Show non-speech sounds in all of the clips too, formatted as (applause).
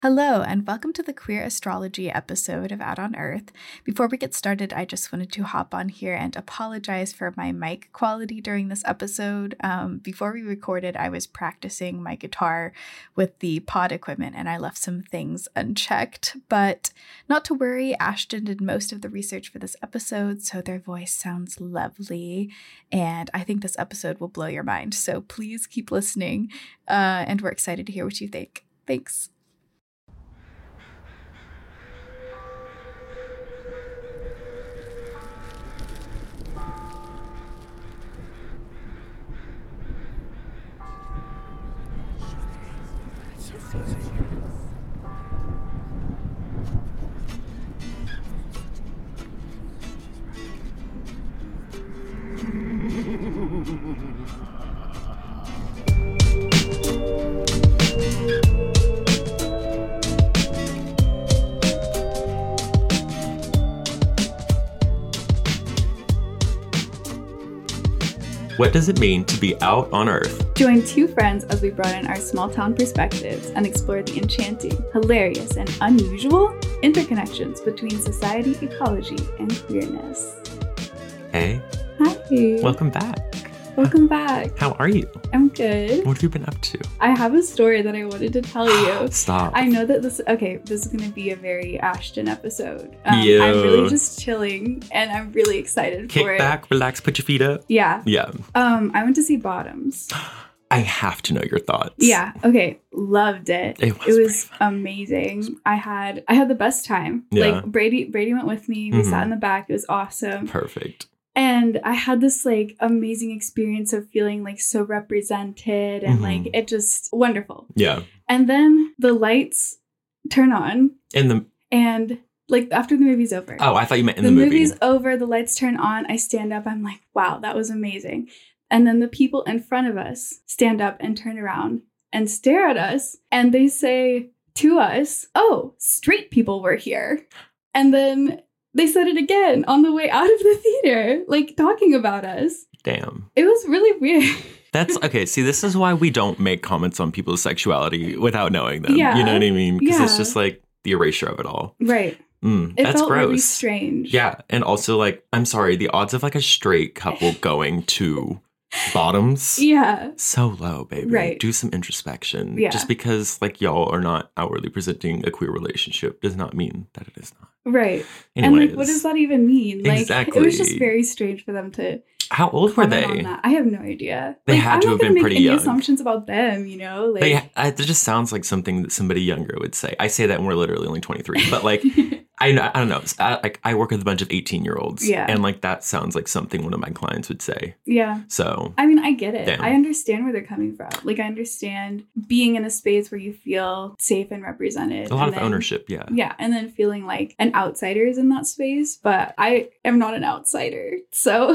Hello, and welcome to the Queer Astrology episode of Out on Earth. Before we get started, I just wanted to hop on here and apologize for my mic quality during this episode. Um, before we recorded, I was practicing my guitar with the pod equipment and I left some things unchecked. But not to worry, Ashton did most of the research for this episode, so their voice sounds lovely. And I think this episode will blow your mind. So please keep listening, uh, and we're excited to hear what you think. Thanks. ですよね。What does it mean to be out on Earth? Join two friends as we broaden our small town perspectives and explore the enchanting, hilarious, and unusual interconnections between society, ecology, and queerness. Hey, Hi. welcome back. Welcome back. How are you? I'm good. What have you been up to? I have a story that I wanted to tell you. (gasps) Stop. I know that this okay, this is gonna be a very Ashton episode. Um, Yo. I'm really just chilling and I'm really excited Kick for it. back, relax, put your feet up. Yeah. Yeah. Um, I went to see Bottoms. (gasps) I have to know your thoughts. Yeah. Okay. Loved it. It was it was amazing. I had I had the best time. Yeah. Like Brady Brady went with me. We Mhm. sat in the back. It was awesome. Perfect. And I had this like amazing experience of feeling like so represented and Mhm. like it just wonderful. Yeah. And then the lights turn on In the and like after the movie's over. oh, I thought you meant in the, movie. the, movie. movie's over, the lights turn on, I stand up, I'm like, wow, that was amazing. And then the people in front of us stand up and turn around and stare at us and they say to us, oh, straight people were here. And then they said it again on the way out of the theater, like talking about us. Damn. It was really weird. That's (laughs) okay. See, this is why we don't make comments on people's sexuality without knowing them. Yeah. You know what I mean? Because it's just like the erasure of it all. right. Mm, It that's felt gross. really strange. Yeah, and also like I'm sorry, the odds of like a straight couple (laughs) going to bottoms Yeah. so low, baby. Right. Do some introspection. Yeah. Just because like y'all are not outwardly presenting a queer relationship does not mean that it is not. Right. Anyways, And like what does that even mean? Like it was just very strange for them to how old were they? that. I have no idea. They like, had I'm to have been make pretty any young. assumptions about them, you know? Like They, it just sounds like something that somebody younger would say. I say that and we're literally only 23, but like (laughs) I, I don't know. I, like I work with a bunch of 18 year olds, Yeah. and like that sounds like something one of my clients would say. yeah. So I mean, I get it. Damn. I understand where they're coming from. Like I understand being in a space where you feel safe and represented. a lot of then- ownership, yeah. Yeah, and then feeling like an outsider is in that space, but I am not an outsider. So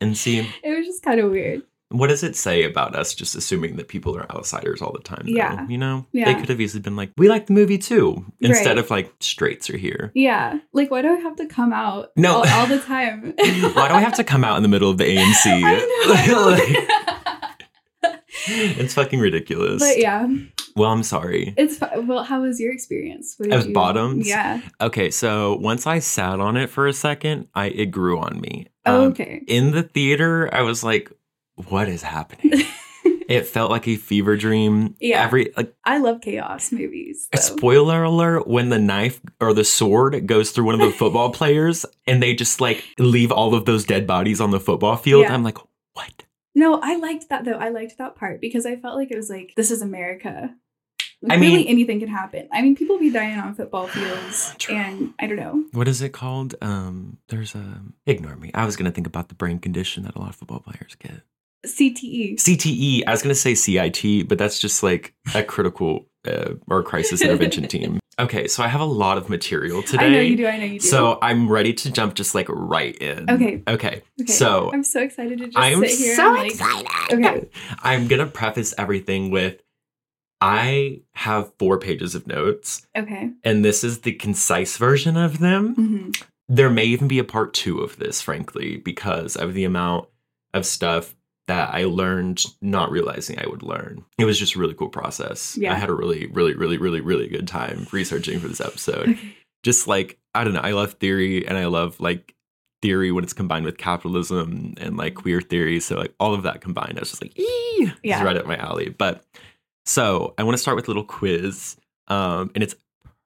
And see, (laughs) It was just kind of weird. What does it say about us just assuming that people are outsiders all the time? though? Yeah. You know? Yeah. They could have easily been like, we like the movie too, instead Right. of like, straights are here. Yeah. Like, why do I have to come out No. all, all the time? (laughs) Why do I have to come out in the middle of the AMC? (laughs) I know. (laughs) it's fucking ridiculous. but yeah, Well, I'm sorry. it's well. How was your experience? What did As bottoms? Yeah. Okay, so once I sat on it for a second, I it grew on me. Oh, Um, okay. In the theater, I was like, "What is happening?" (laughs) it felt like a fever dream. Yeah. Every like I love chaos movies. so- spoiler alert: when the knife or the sword goes through one of the (laughs) football players, and they just like leave all of those dead bodies on the football field, Yeah. I'm like, "What?" No, I liked that though. I liked that part because I felt like it was like this is America. Like, I mean- really anything can happen. I mean, people be dying on football fields, (sighs) True. and I don't know. What is it called? Um, there's a ignore me. I was gonna think about the brain condition that a lot of football players get. CTE. CTE. I was going to say CIT, but that's just like a critical uh, or crisis intervention (laughs) team. Okay, so I have a lot of material today. I know you do. I know you do. So I'm ready to jump just like right in. Okay. Okay. Okay, So I'm so excited to just I'm sit here. so like, excited. Okay. I'm going to preface everything with I have four pages of notes, Okay. and this is the concise version of them. hmm There may even be a part two of this, frankly, because of the amount of stuff that I learned not realizing I would learn. It was just a really cool process. Yeah. I had a really, really, really, really, really good time researching for this episode. Okay. Just like, I don't know, I love theory and I love like theory when it's combined with capitalism and like queer theory. So like all of that combined, I was just like, ee, Yeah. right up my alley. But so I want to start with a little quiz. Um, and it's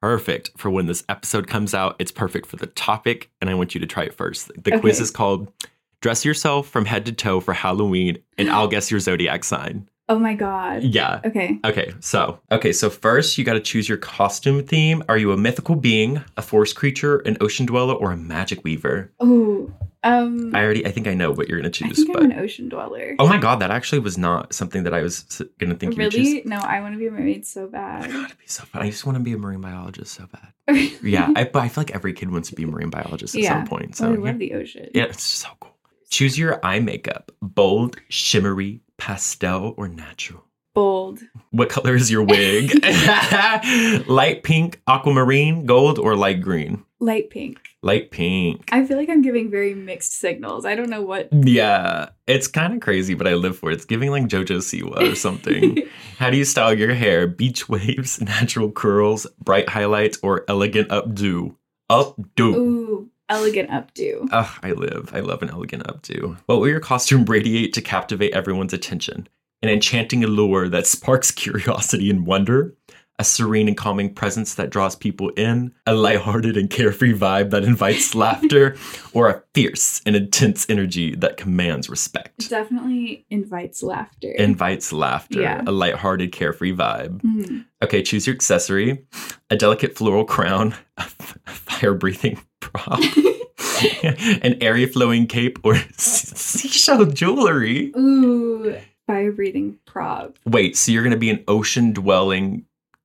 perfect for when this episode comes out. It's perfect for the topic, and I want you to try it first. The quiz is called Dress Yourself from Head to Toe for Halloween, and I'll guess your zodiac sign. Oh my god. Yeah. Okay. Okay, so okay, so first you got to choose your costume theme. Are you a mythical being, a forest creature, an ocean dweller, or a magic weaver? Oh. Um. I already, I think I know what you're gonna I choose, think but I'm an ocean dweller. oh my god, that actually was not something that I was gonna think you really? No, I want to be a mermaid so bad. god, it'd be so fun. I just want to be a marine biologist so bad. (laughs) Yeah, I, but I feel like every kid wants to be a marine biologist at Yeah. some point. So Oh, I yeah. love the ocean. Yeah, it's so cool. Choose your eye makeup bold, shimmery, pastel, or natural. Bold. What color is your wig? (laughs) (laughs) light pink, aquamarine, gold, or light green? Light pink. Light pink. I feel like I'm giving very mixed signals. I don't know what. yeah, it's kind of crazy, but I live for it. It's giving like JoJo Siwa or something. (laughs) How do you style your hair? Beach waves, natural curls, bright highlights, or elegant updo? Updo. Ooh, elegant updo. Ugh, I live. I love an elegant updo. What will your costume radiate to captivate everyone's attention? An enchanting allure that sparks curiosity and wonder? A serene and calming presence that draws people in? A lighthearted and carefree vibe that invites (laughs) laughter? Or a fierce and intense energy that commands respect? Definitely invites laughter. Invites laughter. Yeah. A lighthearted, carefree vibe. Mhm. Okay, choose your accessory. A delicate floral crown, (laughs) a fire breathing prop, (laughs) an airy flowing cape, or (laughs) seashell jewelry. Ooh, fire breathing prop. Wait, so you're going to be an ocean dwelling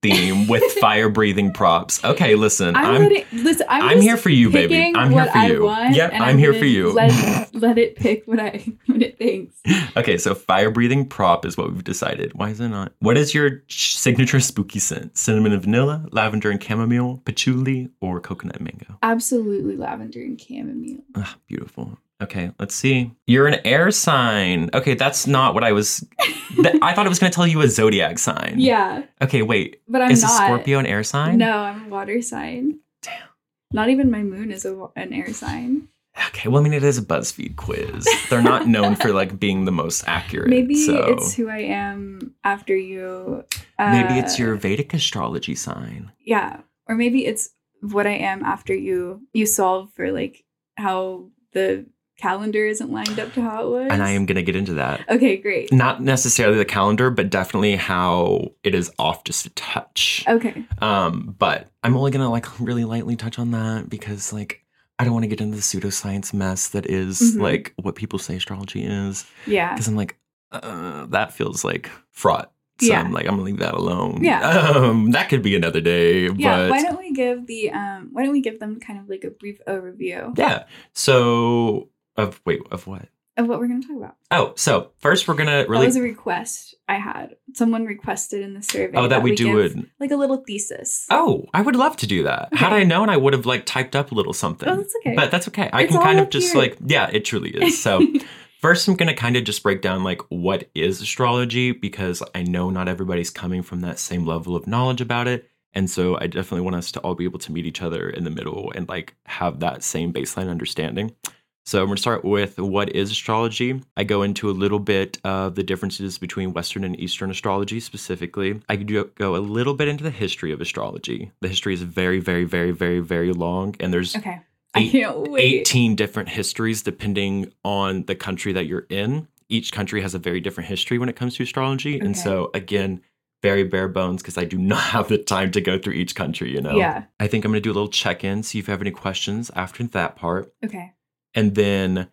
theme with (laughs) fire breathing props. Okay, listen, I'm, I'm. letting, listen. I'm, I'm here for you, baby. I'm here for you. Want, Yep, and I'm here for you. Let, (laughs) let it pick what I what it thinks. Okay, so fire breathing prop is what we've decided. Why is it not? What is your signature spooky scent? Cinnamon and vanilla, lavender and chamomile, patchouli, or coconut and mango? Absolutely lavender and chamomile. Ah, beautiful. Okay, let's see. You're an air sign. Okay, that's not what I was. th- I thought it was going to tell you a zodiac sign. Yeah, Okay, wait. but I'm is not. a Scorpio an air sign? No, I'm a water sign. Damn. Not even my moon is a, an air sign. Okay, well, I mean, it is a BuzzFeed quiz. They're not known for like being the most accurate. Maybe so it's who I am after you. Uh, maybe it's your Vedic astrology sign. yeah, or maybe it's what I am after you you solve for like how the calendar isn't lined up to how it was. And I am going to get into that. okay. Great. Not necessarily the calendar, but definitely how it is off just a touch. Okay. Um, but I'm only gonna like really lightly touch on that because like I don't want to get into the pseudoscience mess that is, Mhm. like what people say astrology is. Yeah. Because I'm like, uh, that feels like fraught. So Yeah. I'm like, I'm gonna leave that alone. Yeah. Um, that could be another day. Yeah. but Why don't we give the um? Why don't we give them kind of like a brief overview yeah. So of wait, of what? of what we're going to talk about. Oh, so first we're gonna really. That was a request I had. Someone requested in the survey. oh, that, we, do give, it. like a little thesis. Oh, I would love to do that. Had I known, I would have like typed up a little something. Oh, that's okay. But that's okay. I It's can kind of just here. like, yeah, it truly is. So (laughs) first, I'm gonna kind of just break down like what is astrology because I know not everybody's coming from that same level of knowledge about it. And so I definitely want us to all be able to meet each other in the middle and like have that same baseline understanding. So I'm going to start with what is astrology. I go into a little bit of the differences between Western and Eastern astrology specifically. I do go a little bit into the history of astrology. The history is very, very, very, very, very long, and there's okay. I can't wait. 18 different histories depending on the country that you're in. Each country has a very different history when it comes to astrology. And so, again, very bare bones because I do not (laughs) have the time to go through each country, you know? Yeah. I think I'm going to do a little check in, see if you have any questions after that part. Okay. And then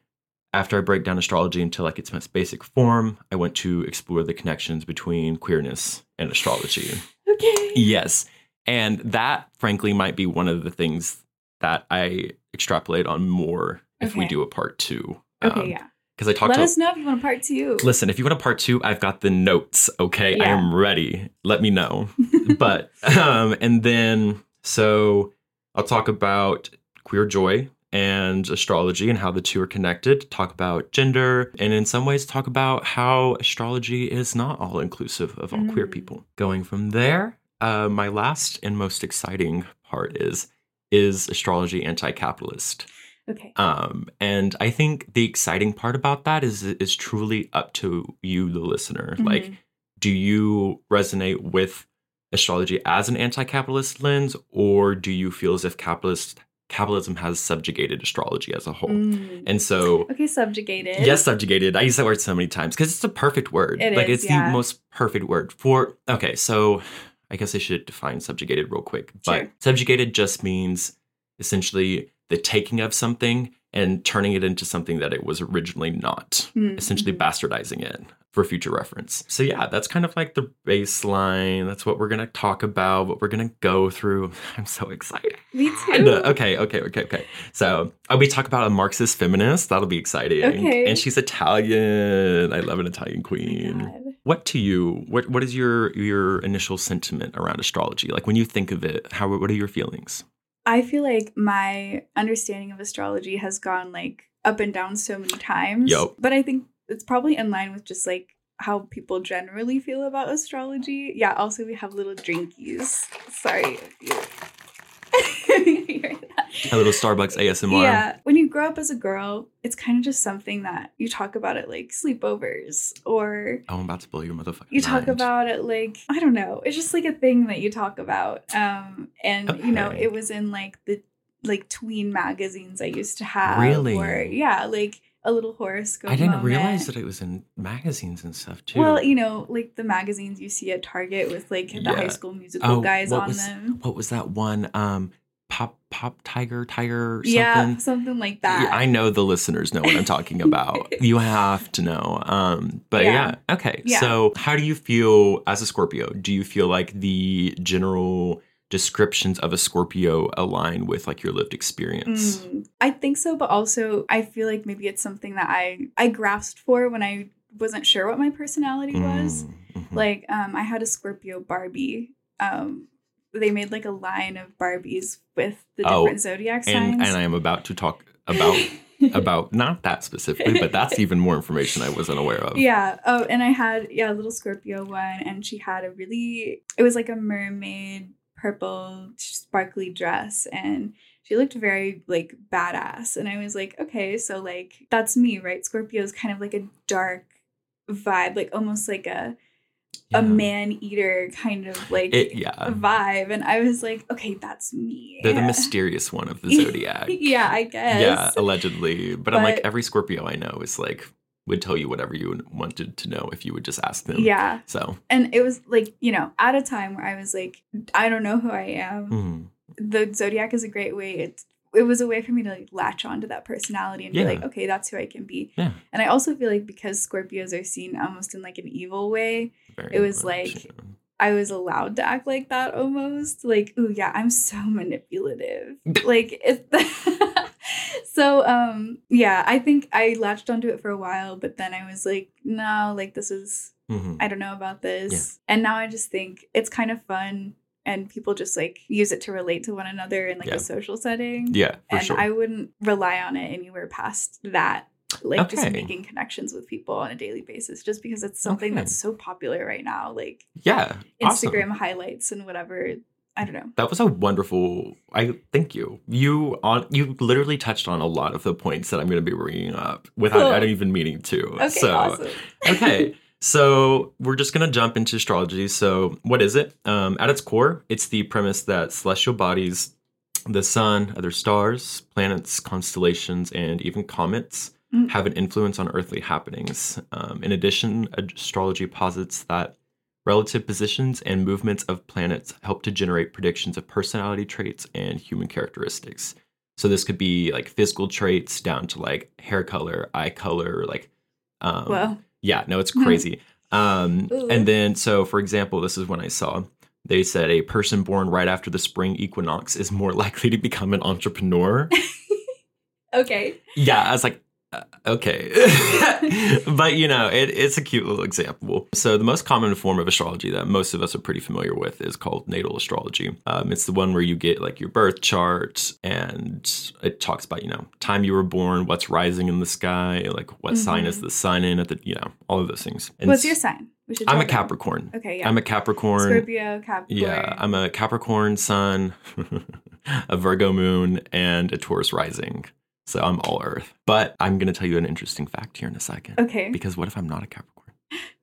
after I break down astrology into like its most basic form, I want to explore the connections between queerness and astrology. (laughs) Okay. Yes. And that, frankly, might be one of the things that I extrapolate on more if we do a part two. Okay. yeah. Because I talked Let to. us know if you want a part two. Listen, if you want a part two, I've got the notes. Okay, yeah. I am ready. Let me know. (laughs) but um, and then so I'll talk about queer joy and astrology and how the two are connected. Talk about gender, and in some ways, talk about how astrology is not all inclusive of all queer Mm. people. Going from there, uh, my last and most exciting part is is astrology anti-capitalist. okay. Um, and I think the exciting part about that is is truly up to you, the listener. Like, Mhm. do you resonate with astrology as an anti-capitalist lens, or do you feel as if capitalist capitalism has subjugated astrology as a whole? Mm. And so, Okay, subjugated. yes, subjugated. I use that word so many times because it's a perfect word. It like is, it's yeah. the most perfect word for. Okay, so I guess I should define subjugated real quick. But Sure. subjugated just means essentially the taking of something and turning it into something that it was originally not. Mm, Essentially bastardizing it for future reference. So yeah, that's kind of like the baseline. That's what we're gonna talk about. What we're gonna go through. (laughs) I'm so excited. Me too. Okay, okay, okay, okay. So uh, we talk about a Marxist feminist. That'll be exciting. Okay. And she's Italian. I love an Italian Oh queen. God. what to you? What what is your your initial sentiment around astrology? Like when you think of it, how what are your feelings? I feel like my understanding of astrology has gone like up and down so many times. Yup. But I think it's probably in line with just like how people generally feel about astrology. Yeah, also we have little drinkies. Sorry if you. (laughs) A little Starbucks ASMR. Yeah, when you grow up as a girl, it's kind of just something that you talk about at like sleepovers or Oh, I'm about to blow your motherfucker. you talk about it like I don't know. It's just like a thing that you talk about. Um, and you know, it was in like the like tween magazines I used to have. Really? Or yeah, like a little horoscope. I didn't moment. realize that it was in magazines and stuff too. Well, you know, like the magazines you see at Target with like the Yeah. High School Musical oh, guys on was them. what was that one? Um, pop pop tiger tiger something. Yeah, something like that. Yeah, I know the listeners know what I'm talking about. (laughs) you have to know. Um, but yeah. Yeah. okay. Yeah. So, how do you feel as a Scorpio? Do you feel like the general descriptions of a Scorpio align with like your lived experience? Mm, I think so, but also I feel like maybe it's something that I I grasped for when I wasn't sure what my personality was. Mm, mhm. Like um I had a Scorpio Barbie. Um they made like a line of Barbies with the Oh, different zodiac signs. and and I am about to talk about (laughs) about not that specifically, but that's even more information I wasn't aware of. Yeah. Oh, and I had yeah, a little Scorpio one, and she had a really it was like a mermaid purple sparkly dress, and she looked very like badass. And I was like, okay, so like that's me, right? Scorpio is kind of like a dark vibe, like almost like a Yeah. a man eater kind of like It, yeah. vibe. And I was like, okay, that's me. They're the (laughs) mysterious one of the zodiac. (laughs) yeah, I guess. Yeah, allegedly. But, I'm like, every Scorpio I know is like, would tell you whatever you wanted to know if you would just ask them. Yeah. So, And it was like, you know, at a time where I was like, I don't know who I am. mhm. The zodiac is a great way. It's it was a way for me to like latch onto that personality and Yeah. be like, okay, that's who I can be. yeah. And I also feel like because Scorpios are seen almost in like an evil way, very It was much, like- yeah. I was allowed to act like that almost. Like, ooh, yeah, I'm so (laughs) manipulative. like, it's (laughs) so um yeah, I think I latched onto it for a while, but then I was like, no, like this is Mhm. I don't know about this. And now I just think it's kind of fun and people just like use it to relate to one another in like Yeah. a social setting. Yeah, and sure. I wouldn't rely on it anywhere past that. Like just making connections with people on a daily basis, just because it's something Okay. that's so popular right now. Like yeah. awesome. Instagram highlights and whatever. I don't know. That was a wonderful. I thank you. You on you literally touched on a lot of the points that I'm going to be bringing up without Cool. I don't even meaning to. Okay, so awesome. (laughs) okay. So we're just gonna jump into astrology. So what is it? Um, at its core, it's the premise that celestial bodies, the sun, other stars, planets, constellations, and even comets Mm. have an influence on earthly happenings. Um, in addition, astrology posits that relative positions and movements of planets help to generate predictions of personality traits and human characteristics. So this could be like physical traits down to like hair color, eye color, like um, yeah, no, it's (laughs) Hmm. crazy. Um, Ooh. and then, so for example, this is when I saw they said a person born right after the spring equinox is more (laughs) likely to become an entrepreneur. (laughs) okay. yeah, I was like, okay. (laughs) but you know, it, it's a cute little example. So, the most common form of astrology that most of us are pretty familiar with is called natal astrology. Um, it's the one where you get like your birth chart and it talks about, you know, time you were born, what's rising in the sky, like what sign is Mhm. the sun in at the, you know, all of those things. And What's your sign? I'm a them. Capricorn. Okay, yeah. I'm a Capricorn. Scorpio, Capricorn. Yeah, I'm a Capricorn sun, (laughs) a Virgo moon, and a Taurus rising. So I'm all Earth. But I'm going to tell you an interesting fact here in a second. okay. Because what if I'm not a Capricorn?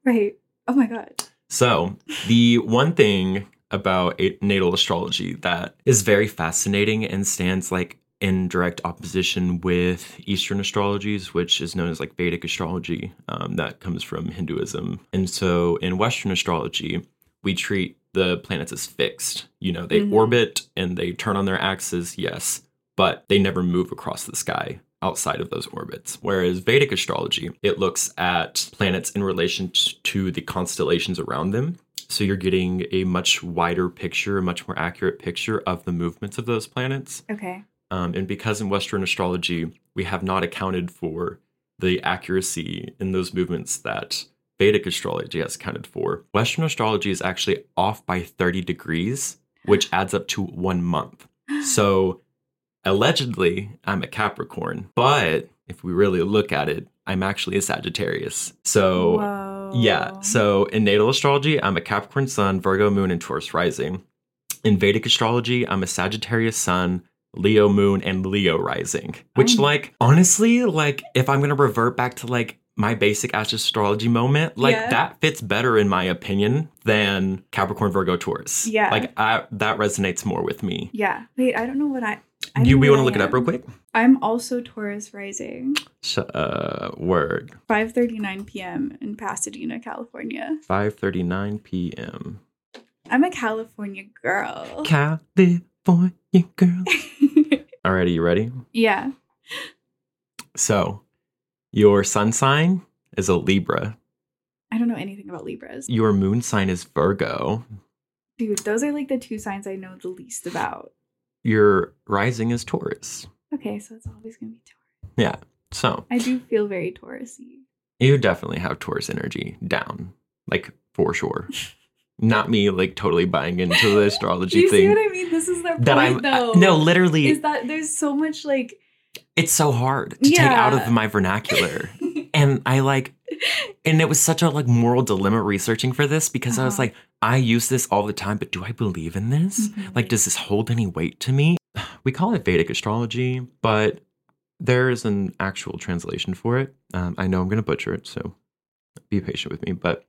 right. Oh my god. So, the one thing about a- natal astrology that is very fascinating and stands like in direct opposition with Eastern astrologies, which is known as like Vedic astrology, um, that comes from Hinduism. And so, in Western astrology, we treat the planets as fixed. You know, they Mhm. orbit and they turn on their axes, yes, but they never move across the sky outside of those orbits. Whereas Vedic astrology, it looks at planets in relation to the constellations around them. So you're getting a much wider picture, a much more accurate picture of the movements of those planets. Okay. Um, and because in Western astrology, we have not accounted for the accuracy in those movements that Vedic astrology has accounted for, Western astrology is actually off by 30 degrees, which adds up to one month. (gasps) So allegedly, I'm a Capricorn, but if we really look at it, I'm actually a Sagittarius. So Whoa. yeah. So in natal astrology, I'm a Capricorn sun, Virgo moon, and Taurus rising. In Vedic astrology, I'm a Sagittarius sun, Leo moon, and Leo rising. Which, Oh. like, honestly, like, if I'm gonna revert back to like my basic astrology moment, like Yeah. that fits better in my opinion than Capricorn, Virgo, Taurus. Yeah. Like I that resonates more with me. Yeah. Wait, I don't know what I. I Do you we want to look it up real quick? I'm also Taurus rising. Sh- uh, word. 5:39 p.m. in Pasadena, California. 5:39 p.m. I'm a California girl. California girl. (laughs) Alrighty, you ready? yeah. So, your sun sign is a Libra. I don't know anything about Libras. Your moon sign is Virgo. Dude, those are like the two signs I know the least about. Your rising is Taurus. Okay, so it's always gonna be Taurus. Yeah. So, I do feel very Taurusy. you definitely have Taurus energy down, like for sure. (laughs) Not me, like totally buying into the astrology you see thing. what I mean? This is the point, that I'm though. no, literally, is that there's so much like it's so hard to take out of my vernacular. and I like and it was such a like moral dilemma researching for this because I was Uh-huh. like, I use this all the time, but do I believe in this? Mhm. Like, does this hold any weight to me? (sighs) We call it Vedic astrology, but there is an actual translation for it. Um, I know I'm going to butcher it, so be patient with me. But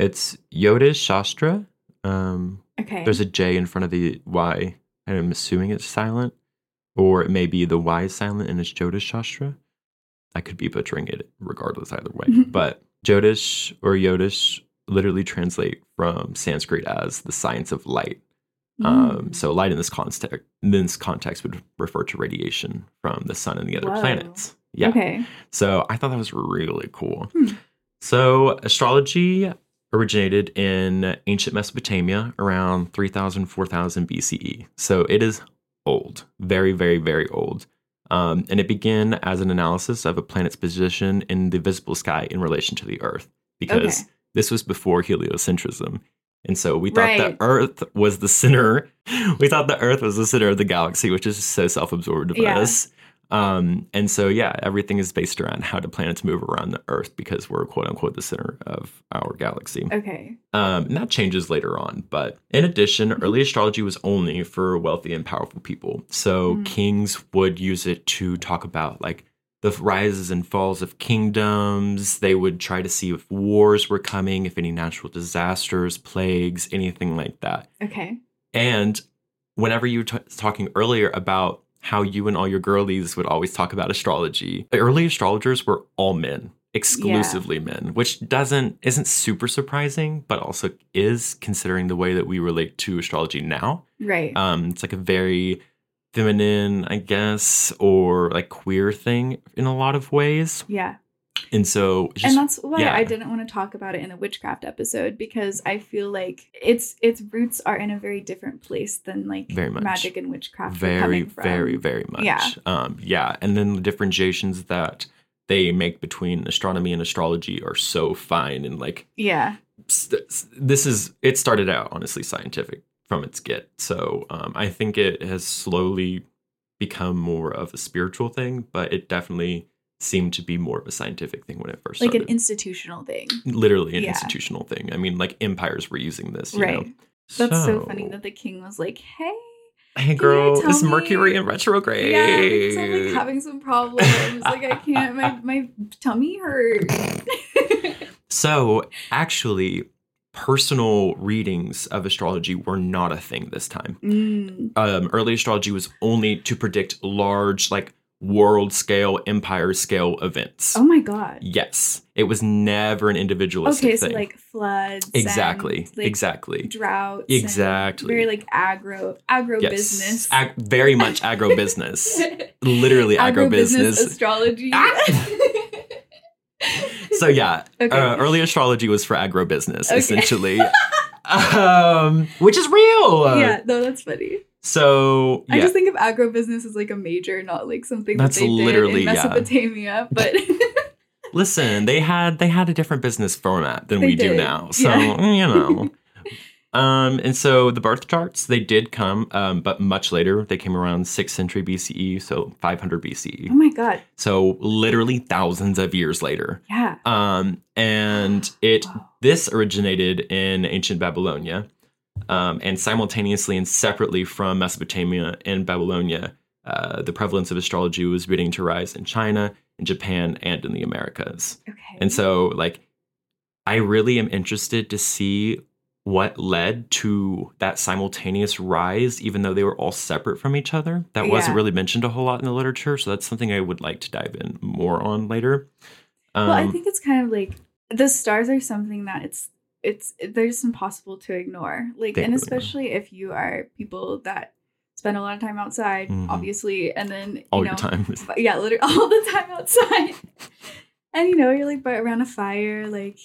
it's Yodish Shastra. Um, okay. there's a J in front of the Y, and I'm assuming it's silent, or it may be the Y is silent and it's Jyotish Shastra. I could be butchering it regardless either way. (laughs) But Jyotish or Yodish literally translate from Sanskrit as the science of light. Um, Mm. so light in this context, in this context would refer to radiation from the sun and the other Whoa. planets. Yeah. Okay. So I thought that was really cool. Hmm. So astrology originated in ancient Mesopotamia around 3000, 4000 BCE. So it is old, very, very, very old. Um, and it began as an analysis of a planet's position in the visible sky in relation to the Earth, because Okay. This was before heliocentrism. And so we thought Right. that Earth was the center. (laughs) We thought the Earth was the center of the galaxy, which is so self absorbed of Yeah. us. Um, and so, yeah, everything is based around how do planets move around the Earth because we're quote unquote the center of our galaxy. Okay. Um, and that changes later on. But in addition, early astrology was only for wealthy and powerful people. So Mm. kings would use it to talk about like the rises and falls of kingdoms. They would try to see if wars were coming, if any natural disasters, plagues, anything like that. Okay. And whenever you were t- talking earlier about how you and all your girlies would always talk about astrology, the early astrologers were all men, exclusively men, which doesn't isn't super surprising, but also is considering the way that we relate to astrology now. Right. Um, it's like a very feminine, I guess, or like queer thing in a lot of ways. yeah. And so, just, and that's why yeah. I didn't want to talk about it in the witchcraft episode because I feel like its its roots are in a very different place than like Very much. magic and witchcraft. very from. very very much Yeah. um yeah and then the differentiations that they make between astronomy and astrology are so fine and like Yeah. st- this is it started out honestly scientific from its get so um i think it has slowly become more of a spiritual thing but it definitely seemed to be more of a scientific thing when it first Like started an institutional thing. literally an Yeah. institutional thing i mean like empires were using this you Right. know? That's so funny that the king was like, "Hey, hey girl is mercury me- in retrograde yeah, I'm like having some problems. like I can't. My my tummy hurts." (laughs) So, actually, personal readings of astrology were not a thing this time. Mm, Um, early astrology was only to predict large, like world scale, empire scale events. oh my god. Yes, it was never an individualistic Okay, so thing. like floods. exactly, like, exactly. Droughts. Exactly. Very like agro agro Yes, business. Ag- very much agro-business. Literally (laughs) agro-business. astrology. Ah! (laughs) (laughs) So yeah, Okay. uh, early astrology was for agro-business Okay. essentially, (laughs) um, which is real. yeah, no, that's funny. So yeah, I just think of agro business as like a major, not like something That's that they literally, did in yeah. Mesopotamia. But (laughs) listen, they had they had a different business format than They we do now. So yeah. you know. (laughs) Um, and so the birth charts they did come, um, but much later. They came around sixth century BCE, so 500 BCE. oh my god, So literally thousands of years later. yeah. Um, and it Wow. this originated in ancient Babylonia, um, and simultaneously and separately from Mesopotamia and Babylonia, uh, the prevalence of astrology was beginning to rise in China, in Japan, and in the Americas. Okay. And so, like, I really am interested to see what led to that simultaneous rise, even though they were all separate from each other. That wasn't really mentioned a whole lot in the literature. So that's something I would like to dive in more on later. Um, well, I think it's kind of like the stars are something that it's it's they're just impossible to ignore. Like, and are. especially if you are people that spend a lot of time outside, Mhm. obviously, and then all you your time. (laughs) Yeah, literally (laughs) all the time outside. (laughs) and you know, you're like by around a fire. Like,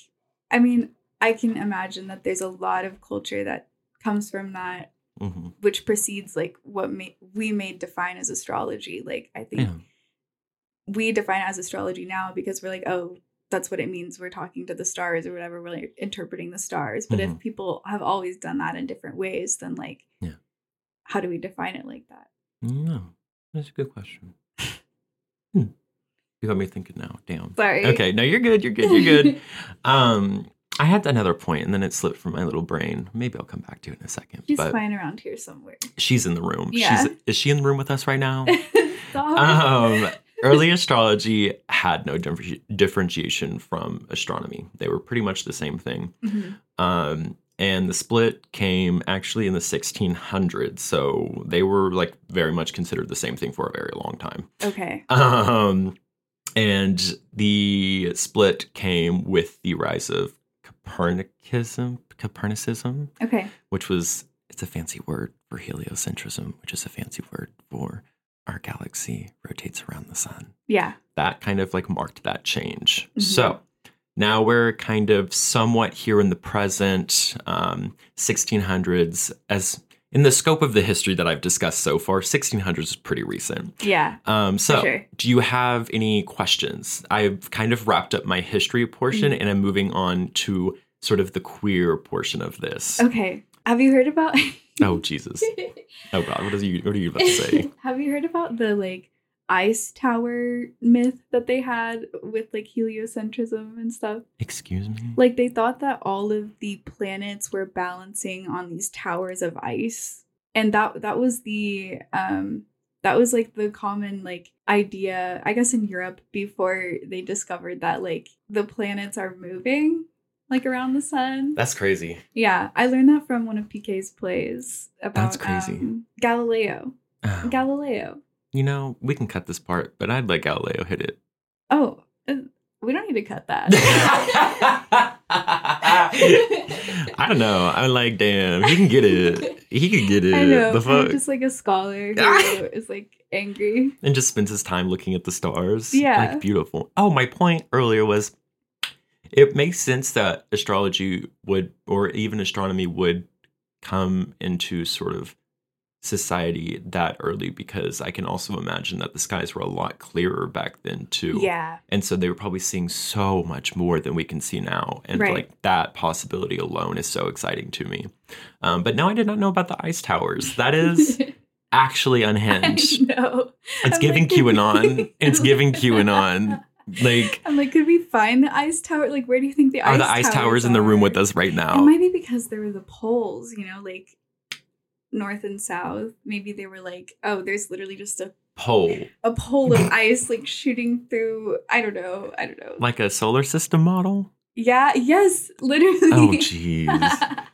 I mean, I can imagine that there's a lot of culture that comes from that, hmm which precedes like what may, we may define as astrology. Like, I think Yeah. we define it as astrology now because we're like, oh, that's what it means. We're talking to the stars or whatever. We're like interpreting the stars. But if Mhm. people have always done that in different ways, then like, Yeah. how do we define it like that? No, that's a good question. Hmm. You got me thinking now. Damn. Sorry. Okay, no, you're good. You're good. You're good. (laughs) um, I had another point, and then it slipped from my little brain. Maybe I'll come back to it in a second. She's but flying around here somewhere. she's in the room. Yeah. She's is she in the room with us right now? (laughs) Um, early astrology had no differenti- differentiation from astronomy. They were pretty much the same thing. Mhm. Um, and the split came actually in the 1600s. So they were like very much considered the same thing for a very long time. Okay. Um, and the split came with the rise of Copernicism, Copernicism, Okay. which was it's a fancy word for heliocentrism, which is a fancy word for our galaxy rotates around the sun Yeah. that kind of like marked that change. Mhm. So now we're kind of somewhat here in the present, um, 1600s, as in the scope of the history that I've discussed so far, 1600s is pretty recent. Yeah. Um, so, sure. do you have any questions? I've kind of wrapped up my history portion and I'm moving on to sort of the queer portion of this. Okay. Have you heard about Oh, Jesus. (laughs) Oh, God. What, is you, what are you about to say? Have you heard about the like ice tower myth that they had with like heliocentrism and stuff? Excuse me? Like they thought that all of the planets were balancing on these towers of ice. And that that was the um that was like the common like idea I guess in Europe before they discovered that like the planets are moving like around the sun. That's crazy. Yeah, I learned that from one of PK's plays about That's crazy. um, Galileo. Oh, Galileo. You know, we can cut this part, but I'd let Galileo hit it. Oh, we don't need to cut that. (laughs) I don't know. I'm like, damn, he can get it. (laughs) He can get it. I know. The I'm just like a scholar who (laughs) is like angry. and just spends his time looking at the stars. Yeah. Like beautiful. Oh, my point earlier was it makes sense that astrology would or even astronomy would come into sort of society that early because I can also imagine that the skies were a lot clearer back then too. Yeah. And so they were probably seeing so much more than we can see now. And Right. like that possibility alone is so exciting to me. Um, but now I did not know about the ice towers. That is (laughs) actually unhinged. Know. It's I'm giving like- QAnon. (laughs) It's giving QAnon. Like, I'm like, could we find the ice tower? Like, where do you think the ice are the ice towers in the room with us right now? It might be because there were the poles, you know, like north and south. Maybe they were like, oh, there's literally just a, Pole. a pole of (laughs) ice like shooting through. I don't know. I don't know. Like a solar system model? yeah. Yes. Literally. Oh, (laughs) jeez.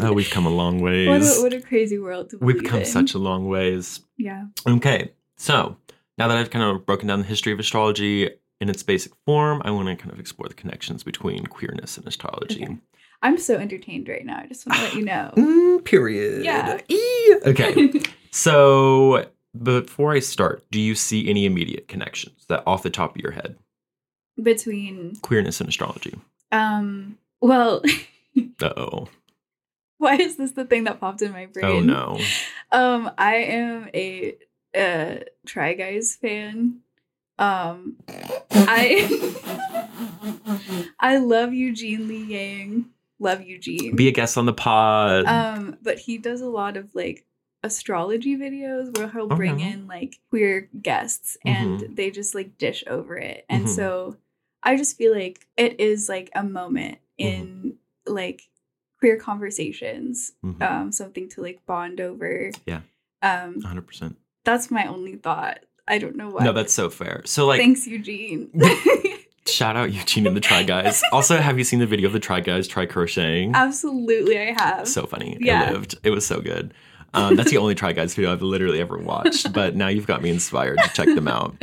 Oh, we've come a long ways. what a what a crazy world to we've come in. such a long ways. yeah. Okay, so now that I've kind of broken down the history of astrology in its basic form, I want to kind of explore the connections between queerness and astrology. Okay. I'm so entertained right now. I just want to let you know. (sighs) Mm, period. Yeah. Okay, (laughs) so before I start, do you see any immediate connections that off the top of your head, Between queerness and astrology? um well (laughs) Uh oh. why is this the thing that popped in my brain? Oh no. (laughs) Um I am a uh Try Guys fan. Um I I love Eugene Lee Yang. Love Eugene. Be a guest on the pod. um but he does a lot of like astrology videos where he'll bring yeah. in like queer guests and they just like dish over it and Mhm. so i just feel like it is like a moment in like queer conversations Mhm. um something to like bond over Yeah. um 100%. that's my only thought i don't know why No, that's so fair. So, like, thanks eugene (laughs) shout out Eugene and the Try Guys. (laughs) also, have you seen the video of the Try Guys try crocheting? absolutely i have so funny. Yeah. It lived. It was so good. Um, that's the only Try Guys video I've literally ever watched, but now you've got me inspired to check them out.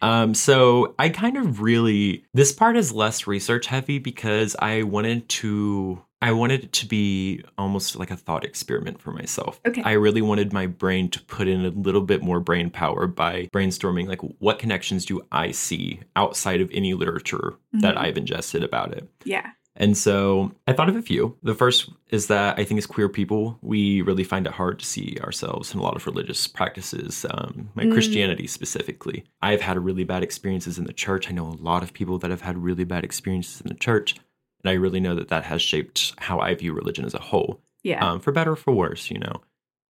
Um, so I kind of really this part is less research heavy because I wanted to I wanted it to be almost like a thought experiment for myself. Okay. I really wanted my brain to put in a little bit more brain power by brainstorming like what connections do I see outside of any literature that Mhm. I've ingested about it. yeah And so I thought of a few. The first is that I think as queer people, we really find it hard to see ourselves in a lot of religious practices, um, like Mm. Christianity specifically. I've had really bad experiences in the church. I know a lot of people that have had really bad experiences in the church. And I really know that that has shaped how I view religion as a whole, yeah um, for better or for worse, you know.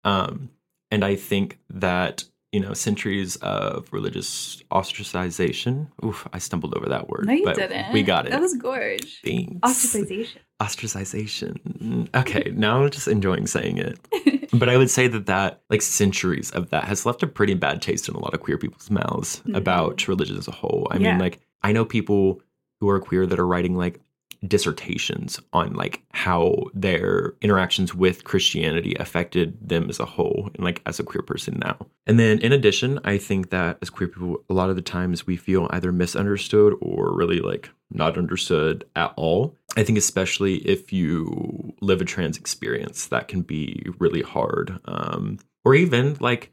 Um, and I think that, you know, centuries of religious ostracization. Oof, I stumbled over that word. no you but didn't We got it. that was gorge Thanks. ostracization Ostracization. Okay, now I'm just enjoying saying it. (laughs) But I would say that that, like centuries of that, has left a pretty bad taste in a lot of queer people's mouths Mhm. about religion as a whole. I Yeah. mean, like, I know people who are queer that are writing like dissertations on like how their interactions with Christianity affected them as a whole and like as a queer person now. And then in addition, I think that as queer people, a lot of the times we feel either misunderstood or really like not understood at all. I think especially if you live a trans experience, that can be really hard. Um, or even like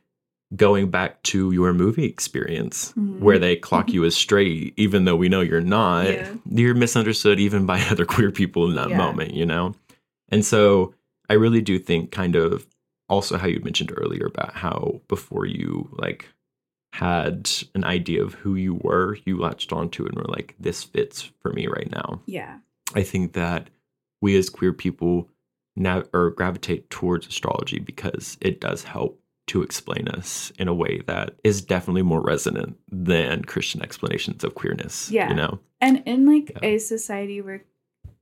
going back to your movie experience Mhm. where they clock you as straight, even though we know you're not. Yeah. You're misunderstood even by (laughs) other queer people in that Yeah. moment, you know? And so I really do think kind of also how you mentioned earlier about how before you like had an idea of who you were, you latched onto and were like, this fits for me right now. Yeah. I think that we as queer people now or gravitate towards astrology because it does help to explain us in a way that is definitely more resonant than Christian explanations of queerness. Yeah. You know? And in like Yeah. a society where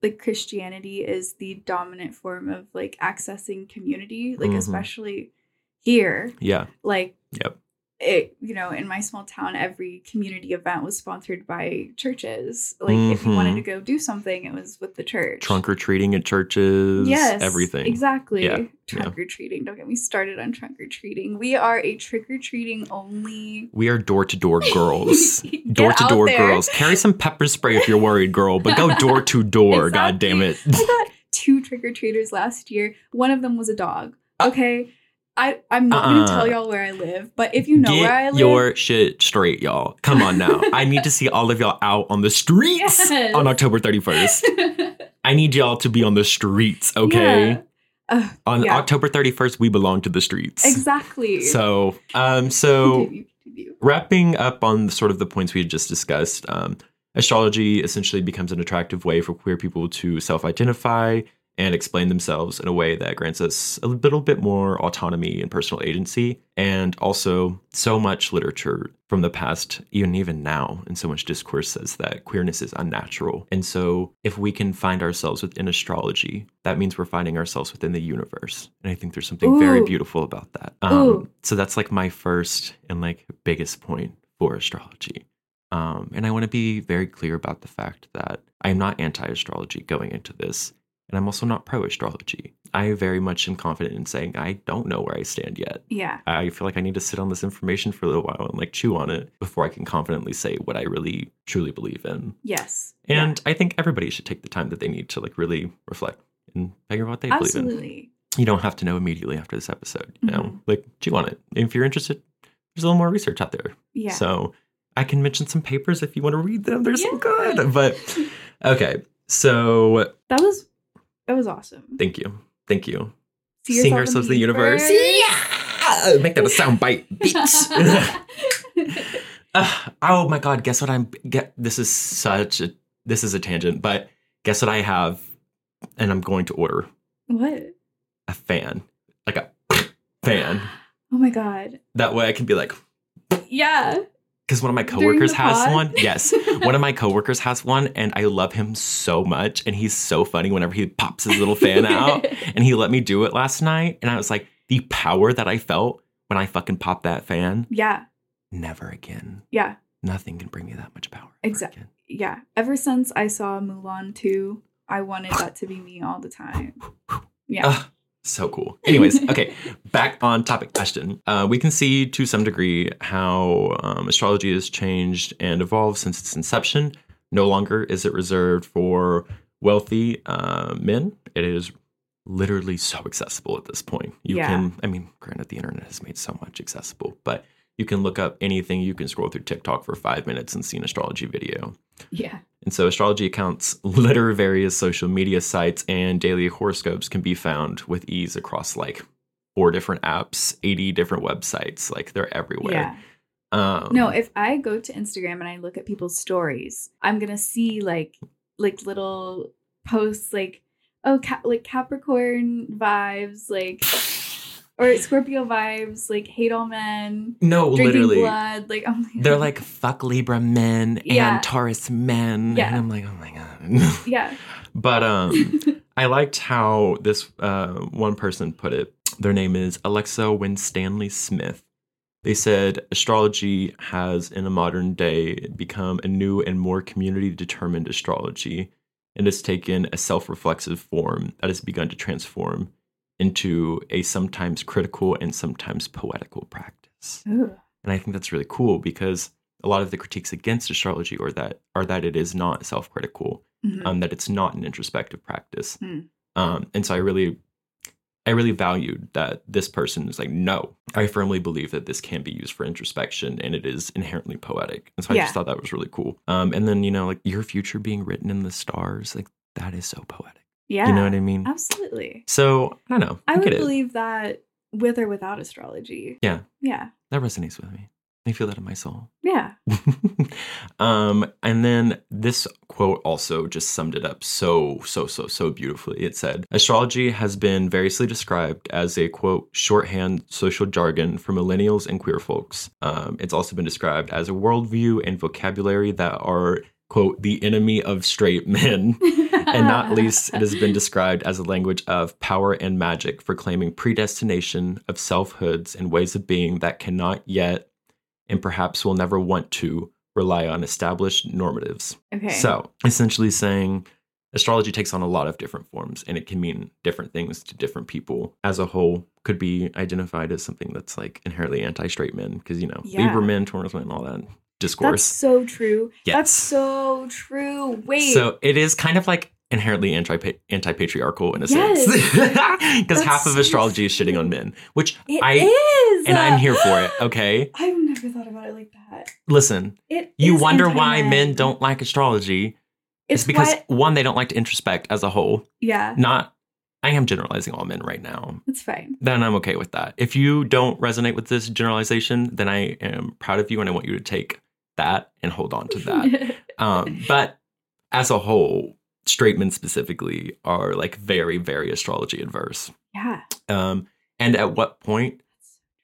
like Christianity is the dominant form of like accessing community, like Mhm. especially here, Yeah. like Yep. It you know in my small town every community event was sponsored by churches like if you wanted Mhm. to go do something it was with the church Trunk or treating at churches. yes Everything. exactly Yeah, trunk or treating don't get me started on trunk or treating we are a trick or treating only We are door to door (laughs) girls. door to door girls. Carry some pepper spray if you're worried, girl, but go (laughs) door to door. God damn it. I got two trick or treaters last year. One of them was a dog. Okay. I, I'm not going Uh-uh. to tell y'all where I live, but if you know Get where I live, your shit straight, y'all. Come on now. I need to see (laughs) all of y'all out on the streets Yes. on October 31st. I need y'all to be on the streets, okay? Yeah. Ugh, On Yeah. October 31st, we belong to the streets. exactly. So, um, so Continue, continue. wrapping up on sort of the points we had just discussed, um, astrology essentially becomes an attractive way for queer people to self identify and explain themselves in a way that grants us a little bit more autonomy and personal agency. And also, so much literature from the past, even even now, and so much discourse says that queerness is unnatural. And so, if we can find ourselves within astrology, that means we're finding ourselves within the universe. And I think there's something very beautiful about that. Um, so that's like my first and like biggest point for astrology. Um, and I want to be very clear about the fact that I am not anti astrology going into this. And I'm also not pro astrology. I very much am confident in saying I don't know where I stand yet. Yeah. I feel like I need to sit on this information for a little while and like chew on it before I can confidently say what I really truly believe in. Yes. And I think everybody should take the time that they need to like really reflect and figure out what they Yeah. believe in Absolutely. you don't have to know immediately after this episode. You know, Mhm. like chew on it. If you're interested, there's a little more research out there. Yeah. So I can mention some papers if you want to read them. They're so good. But okay, so that was that was awesome. thank you, thank you. See yourself ourselves in the universe. Yeah, make that a sound bite, (laughs) bitch. Ah, (laughs) (laughs) oh my god, guess what I'm get this is such a this is a tangent, but guess what I have and I'm going to order what? a fan. Like a fan. (gasps) Oh my god. That way I can be like Yeah. Because one of my coworkers has pod? one. Yes, one of my (laughs) coworkers has one, and I love him so much. And he's so funny whenever he pops his little fan out. (laughs) And he let me do it last night, and I was like, the power that I felt when I fucking popped that fan. Yeah. Never again. Yeah. Nothing can bring me that much power. Exactly. Yeah. Ever since I saw Mulan 2, I wanted that to be me all the time. Yeah. Ugh, so cool. Anyways, (laughs) okay, back on topic, Ashton. Uh, we can see to some degree how um, astrology has changed and evolved since its inception. No longer is it reserved for wealthy uh, men. It is literally so accessible at this point. You Yeah. can, I mean, granted, the internet has made so much accessible, but you can look up anything. You can scroll through TikTok for five minutes and see an astrology video. yeah. And so astrology accounts litter various social media sites and daily horoscopes can be found with ease across like four different apps, 80 different websites. Like they're everywhere. Yeah. Um, No, if I go to Instagram and I look at people's stories, I'm gonna see like like little posts like oh ca- like Capricorn vibes like or Scorpio vibes like hate all men no, literally. blood like oh They're (laughs) like fuck Libra men Yeah. and Taurus men. Yeah. And I'm like, oh my God. yeah (laughs) but um I liked how this uh, one person put it. Their name is Alexa Winstanley Smith. They said astrology has, in a modern day, become a new and more community determined astrology and has taken a self reflexive form that has begun to transform into a sometimes critical and sometimes poetical practice. Ooh. And I think that's really cool because a lot of the critiques against astrology are that are that it is not self critical Mhm. um, that it's not an introspective practice. Hmm. Um, and so I really, I really valued that this person is like, no, I firmly believe that this can be used for introspection and it is inherently poetic. And so I Yeah. just thought that was really cool. Um, and then, you know, like your future being written in the stars, like that is so poetic. Yeah You know what I mean? absolutely So I don't know. I get would believe that with or without astrology. Yeah. Yeah. That resonates with me. I feel that in my soul. Yeah. (laughs) um, and then this quote also just summed it up so, so, so, so beautifully. It said, Astrology has been variously described as a quote, shorthand social jargon for millennials and queer folks. Um, it's also been described as a worldview and vocabulary that are, quote, the enemy of straight men. (laughs) and not least, it has been described as a language of power and magic for claiming predestination of selfhoods and ways of being that cannot yet and perhaps will never want to rely on established normatives. Okay. So, essentially saying astrology takes on a lot of different forms and it can mean different things to different people. As a whole, could be identified as something that's like inherently anti-straight men because you know, Yeah. Libra men, Taurus men, all that That's discourse. so true. Yes. That's so true. Wait. So it is kind of like inherently anti anti patriarchal in a Yes. (laughs) sense, because half of so astrology is shitting on men, which It I is, and I'm here for it. Okay, (laughs) I've never thought about it like that. listen, It you wonder why anti-men. men don't like astrology. It's, It's because why- one, they don't like to introspect as a whole. yeah, Not, I am generalizing all men right now. it's fine. Then I'm okay with that. If you don't resonate with this generalization, then I am proud of you and I want you to take that and hold on to that. (laughs) um, but as a whole, straight men specifically are like very, very astrology adverse. yeah. Um, and at what point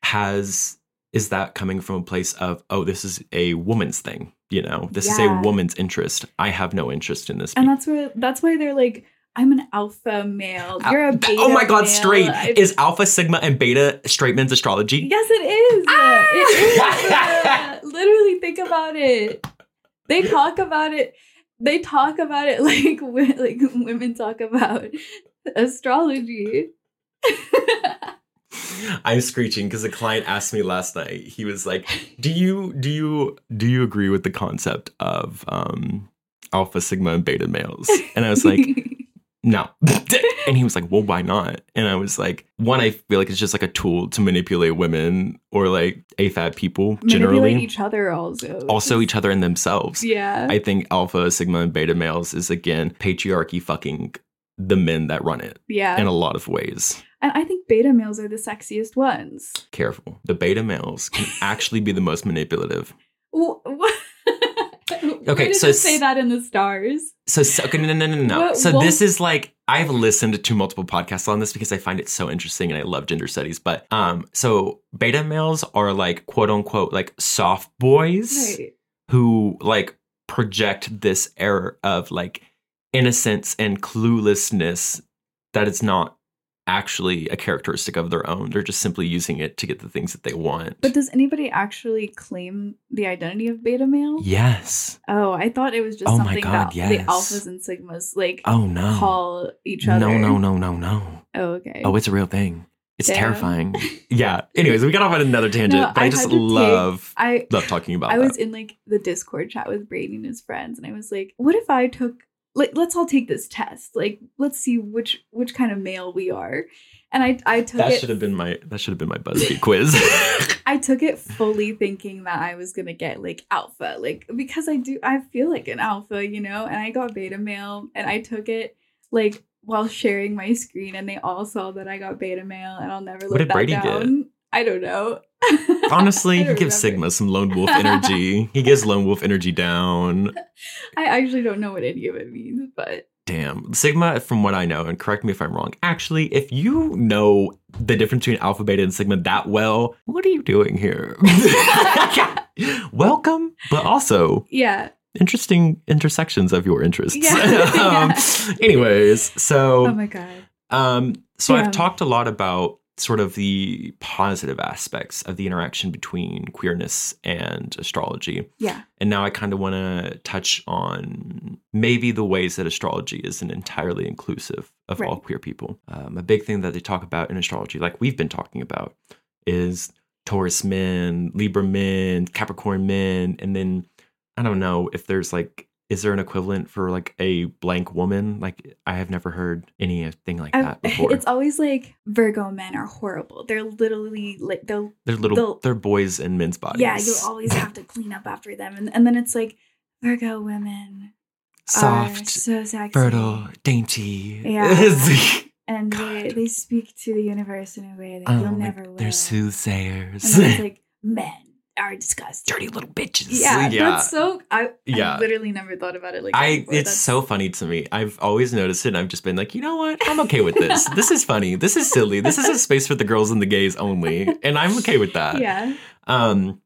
has is that coming from a place of oh, this is a woman's thing? You know, this is a woman's interest. I have no interest in this. And that's where that's why they're like, I'm an alpha male. You're a beta. oh my god, male. straight I- is alpha, sigma, and beta straight men's astrology? Yes, it is. Ah! It is. (laughs) Literally, think about it. They talk about it. They talk about it (laughs) like like women talk about astrology. (laughs) I'm screeching because a client asked me last night. He was like, "Do you do you do you agree with the concept of um, alpha, sigma, and beta males?" And I was like, "No." (laughs) and he was like, "Well, why not?" And I was like, "One, I feel like it's just like a tool to manipulate women or like AFAB people generally. Manipulate each other also. also each other and themselves." Yeah. I think alpha, sigma, and beta males is again patriarchy fucking the men that run it yeah. in a lot of ways. and I think beta males are the sexiest ones. Careful. The beta males can (laughs) actually be the most manipulative. Wh- What? Okay, so say that in the stars. So, so okay, no, no, no, no, no. What- so what- this is like I've listened to multiple podcasts on this because I find it so interesting and I love gender studies. But um, so beta males are like quote unquote like soft boys Right. who like project this air of like innocence and cluelessness that it's not actually a characteristic of their own. They're just simply using it to get the things that they want. But does anybody actually claim the identity of beta male? yes. Oh, I thought it was just Oh my something God, that the alphas and sigmas like Oh no. call each other. No, no, no, no, no. Oh, okay. Oh, it's a real thing. It's Damn. terrifying. (laughs) yeah. Anyways, we got off on another tangent, No, but I, I just to take- love I love talking about I that. was in like the Discord chat with Brady and his friends, and I was like, "What if I took like let's all take this test. Like let's see which which kind of male we are." And I I took that it. should have been my that should have been my BuzzFeed (laughs) quiz. (laughs) I took it fully thinking that I was gonna get like alpha, like because I do I feel like an alpha, you know, and I got beta male and I took it like while sharing my screen and they all saw that I got beta male and I'll never What let did that Brady get? I don't know. Honestly, (laughs) he gives remember. Sigma some lone wolf (laughs) energy. he gives lone wolf energy down. I actually don't know what any of it means, but Damn. Sigma, from what I know, and correct me if I'm wrong, actually, if you know the difference between alpha, beta, and sigma that well, what are you doing here? (laughs) Welcome, but also yeah. interesting intersections of your interests. Yeah. um, anyways, so Oh my god. um, so Yeah. I've talked a lot about sort of the positive aspects of the interaction between queerness and astrology. Yeah. And now I kind of want to touch on maybe the ways that astrology isn't entirely inclusive of all queer people. Um, a big thing that they talk about in astrology, like we've been talking about, is Taurus men, Libra men, Capricorn men, and then I don't know if there's like, is there an equivalent for like a blank woman? Like I have never heard anything like I've- that (laughs) before. It's always like Virgo men are horrible. They're literally like they'll they're little, they'll- they're boys in men's bodies. yeah, you'll always have (laughs) to clean up after them, and and then it's like Virgo women soft, so sexy, fertile, dainty. Yeah. (laughs) and they, God. they speak to the universe in a way that Oh, you'll like, never will. they're soothsayers. then it's like men are disgusting. Dirty little bitches. Yeah, that's so. I, Yeah. I literally never thought about it like. I before. it's That's- so funny to me. I've always noticed it and I've just been like, you know what? I'm okay with this. this is funny. This is silly. This is a space for the girls and the gays only. And I'm okay with that. Yeah. Um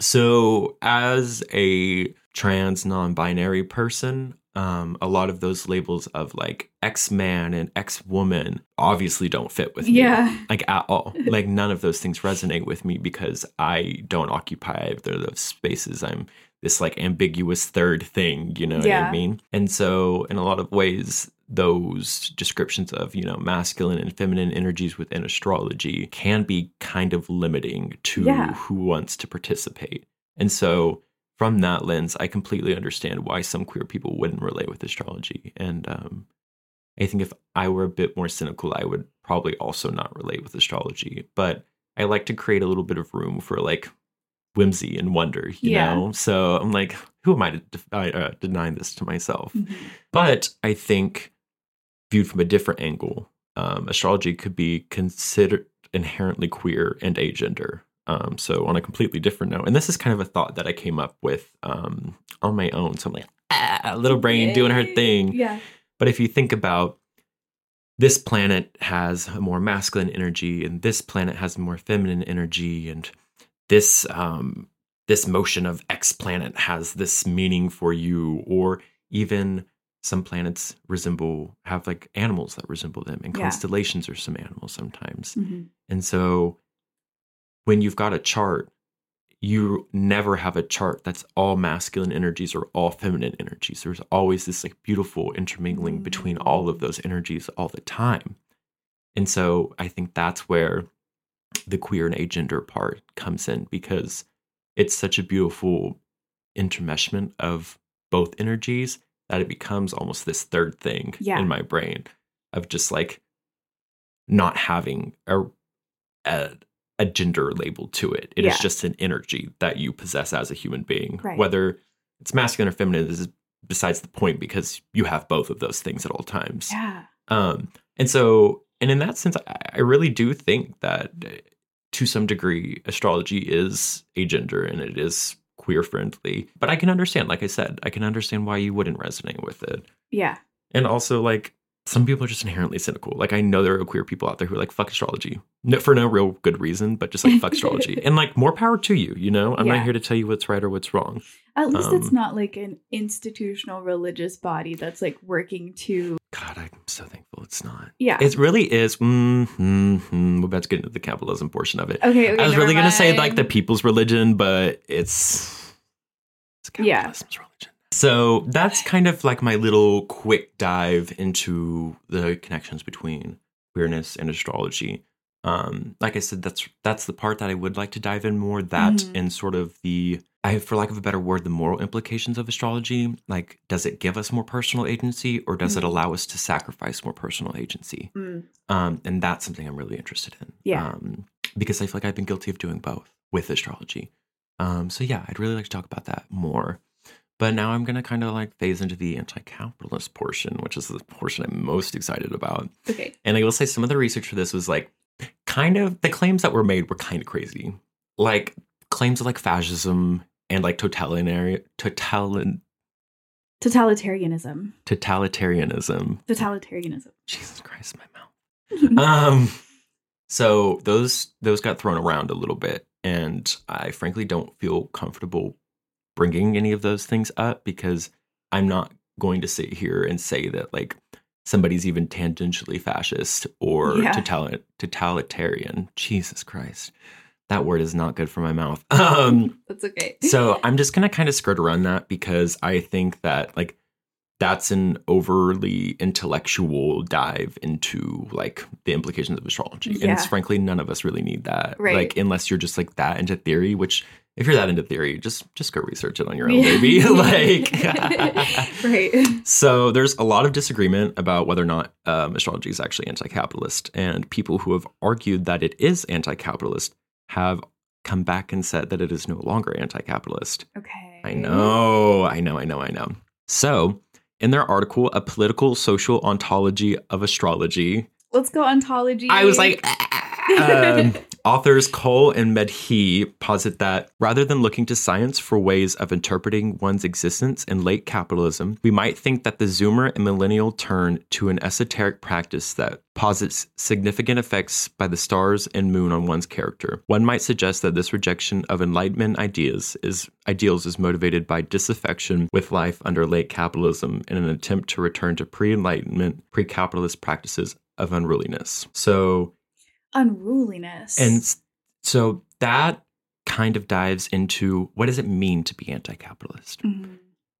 so as a trans non-binary person, um a lot of those labels of like X-man and X-woman obviously don't fit with me. Yeah. Like at all. (laughs) Like none of those things resonate with me because I don't occupy either of those spaces. I'm this like ambiguous third thing, you know what I mean? And so in a lot of ways those descriptions of, you know, masculine and feminine energies within astrology can be kind of limiting to Yeah. who wants to participate. And so from that lens, I completely understand why some queer people wouldn't relate with astrology. And um I think if I were a bit more cynical, I would probably also not relate with astrology. But I like to create a little bit of room for like whimsy and wonder, you Yeah. know? So I'm like, who am I to def- uh, deny this to myself? Mhm. But I think viewed from a different angle, um, astrology could be considered inherently queer and agender. Um, so on a completely different note, and this is kind of a thought that I came up with um, on my own. So I'm like, ah, little brain doing her thing. Yeah. But if you think about this planet has a more masculine energy, and this planet has more feminine energy, and this um, this motion of X planet has this meaning for you, or even some planets resemble have like animals that resemble them, and Yeah. constellations are some animals sometimes. Mhm. And so when you've got a chart, you never have a chart that's all masculine energies or all feminine energies. There's always this like beautiful intermingling mm-hmm. between all of those energies all the time. And so I think that's where the queer and agender part comes in because it's such a beautiful intermeshment of both energies that it becomes almost this third thing Yeah. in my brain of just like not having a, a a gender label to it. It is Yeah. just an energy that you possess as a human being. Right. Whether it's masculine or feminine is besides the point because you have both of those things at all times. Yeah. Um, and so, and in that sense, I, I really do think that uh, to some degree, astrology is a gender and it is queer friendly. But I can understand, like I said, I can understand why you wouldn't resonate with it. Yeah. And also, like, some people are just inherently cynical. Like, I know there are queer people out there who are like, fuck astrology. No, for no real good reason, but just like, fuck astrology. (laughs) And like, more power to you, you know? I'm Yeah. not here to tell you what's right or what's wrong. At least it's Um, not like an institutional religious body that's like working to. God, I'm so thankful it's not. Yeah. It really is. Mm, mm, mm, we're about to get into the capitalism portion of it. okay. okay I was really going to say like the people's religion, but it's, it's Yeah. capitalism's religion. So that's kind of like my little quick dive into the connections between queerness and astrology. Um, like I said, that's that's the part that I would like to dive in more. That Mhm. and sort of the, I for lack of a better word, the moral implications of astrology. Like, does it give us more personal agency, or does it Mhm. allow us to sacrifice more personal agency? Mm, Um, and that's something I'm really interested in. Yeah. Um, because I feel like I've been guilty of doing both with astrology. Um, so yeah, I'd really like to talk about that more. But now I'm gonna kind of like phase into the anti-capitalist portion, which is the portion I'm most excited about. okay. And I will say some of the research for this was like kind of the claims that were made were kind of crazy. Like claims of like fascism and like totalitarian totalitarian Totalitarianism. totalitarianism. Totalitarianism. Jesus Christ, my mouth. um so those those got thrown around a little bit and i frankly don't feel comfortable bringing any of those things up because i'm not going to sit here and say that like somebody's even tangentially fascist or Yeah. totali- totalitarian jesus christ that word is not good for my mouth (laughs) um That's okay. so (laughs) I'm just gonna kind of skirt around that because I think that like that's an overly intellectual dive into like the implications of astrology. And it's frankly none of us really need that. Right. Like unless you're just like that into theory, which if you're that into theory, just just go research it on your own, Yeah. baby. (laughs) like (laughs) right. so there's a lot of disagreement about whether or not um, astrology is actually anti-capitalist, and people who have argued that it is anti-capitalist have come back and said that it is no longer anti-capitalist. Okay. I know, I know, I know, I know. So in their article, "A Political Social Ontology of Astrology," Let's go ontology. I was like, um, (laughs) authors Cole and Medhi posit that rather than looking to science for ways of interpreting one's existence in late capitalism, we might think that the Zoomer and millennial turn to an esoteric practice that posits significant effects by the stars and moon on one's character. One might suggest that this rejection of Enlightenment ideas is ideals is motivated by disaffection with life under late capitalism in an attempt to return to pre-Enlightenment, pre-capitalist practices of unruliness. So unruliness. and so that kind of dives into what does it mean to be anti-capitalist? Mhm.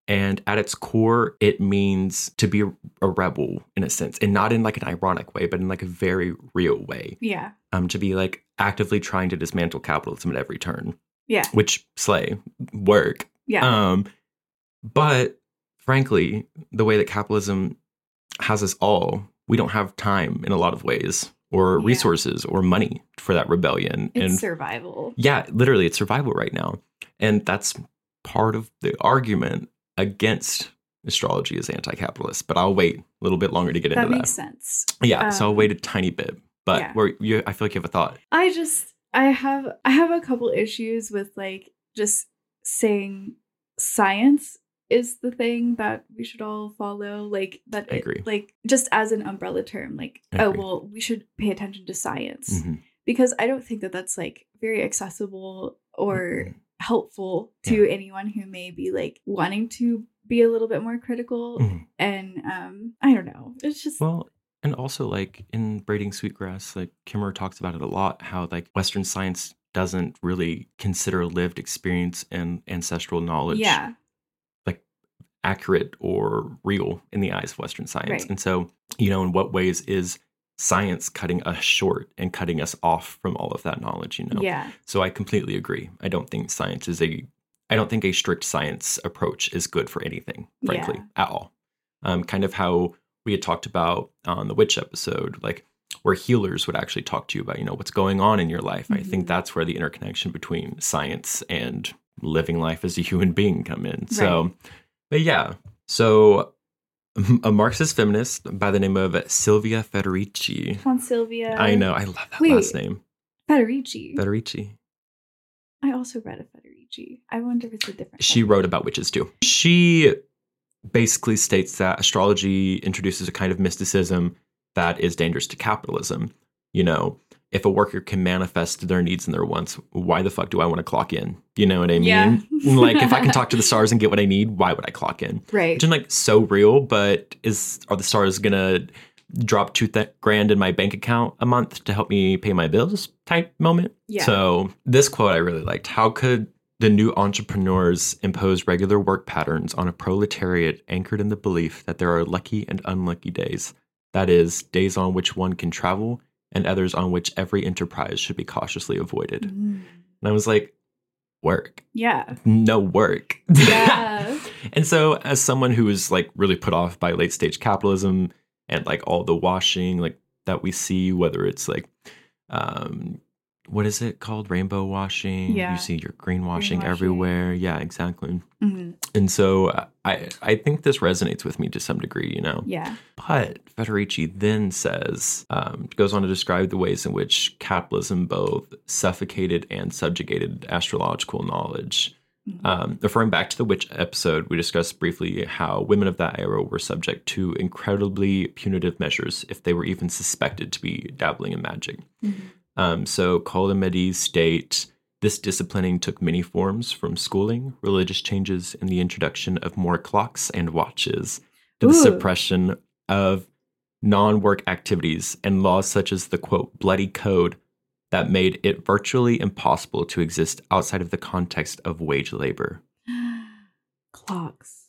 And at its core, it means to be a, a rebel in a sense, and not in like an ironic way, but in like a very real way. yeah, Um, to be like actively trying to dismantle capitalism at every turn, yeah, which slay work. yeah, Um, but frankly, the way that capitalism has us all, we don't have time in a lot of ways, or Yeah. resources, or money for that rebellion. it's and survival. yeah, literally, it's survival right now, and that's part of the argument against astrology as anti-capitalist. But I'll wait a little bit longer to get That into makes that. sense. Yeah, so I'll Um, wait a tiny bit. But yeah. where you, I feel like you have a thought. I just I have I have a couple issues with like just saying science is the thing that we should all follow like that I it- agree. like just as an umbrella term like I oh agree. well we should pay attention to science Mhm. because I don't think that that's like very accessible or Mhm. helpful to anyone who may be like wanting to be a little bit more critical Mhm. and um I don't know it's just Well, and also like in braiding sweetgrass, like Kimmer talks about it a lot. How like Western science doesn't really consider lived experience and ancestral knowledge yeah accurate or real in the eyes of Western science. Right. And so, you know, in what ways is science cutting us short and cutting us off from all of that knowledge? You know, yeah So I completely agree. I don't think science is a I don't think a strict science approach is good for anything, frankly, Yeah. at all. Um, kind of how we had talked about on the witch episode, like where healers would actually talk to you about, you know, what's going on in your life. I think Mhm. that's where the interconnection between science and living life as a human being come in. So, but yeah. So (laughs) a Marxist feminist by the name of Silvia Federici. On Silvia I know, I love that Wait. last name. Federici Federici. I also read a Federici. I wonder if it's a different. she wrote about witches too. She basically states that astrology introduces a kind of mysticism that is dangerous to capitalism. You know, if a worker can manifest their needs and their wants, why the fuck do I want to clock in? You know what I mean? Yeah. (laughs) like if I can talk to the stars and get what I need, why would I clock in? right. Which is like so real, but is are the stars gonna drop two th- grand in my bank account a month to help me pay my bills type moment? Yeah. So this quote I really liked. How could the new entrepreneurs impose regular work patterns on a proletariat anchored in the belief that there are lucky and unlucky days? That is, days on which one can travel and others on which every enterprise should be cautiously avoided. Mm. And I was like, work. Yeah. No work. Yeah. (laughs) and so as someone who is like really put off by late stage capitalism and like all the washing like that we see, whether it's like um what is it called? Rainbow washing. Yeah. You see your greenwashing Greenwashing. everywhere. Yeah, exactly. Mhm. And so I I think this resonates with me to some degree, you know. Yeah. But Federici then says, um, goes on to describe the ways in which capitalism both suffocated and subjugated astrological knowledge. Mhm. Um, referring back to the witch episode, we discussed briefly how women of that era were subject to incredibly punitive measures if they were even suspected to be dabbling in magic. Mhm. Um, so Cole and Medis state this disciplining took many forms from schooling, religious changes, and the introduction of more clocks and watches to the suppression of non-work activities and laws such as the quote bloody code that made it virtually impossible to exist outside of the context of wage labor. (gasps) Clocks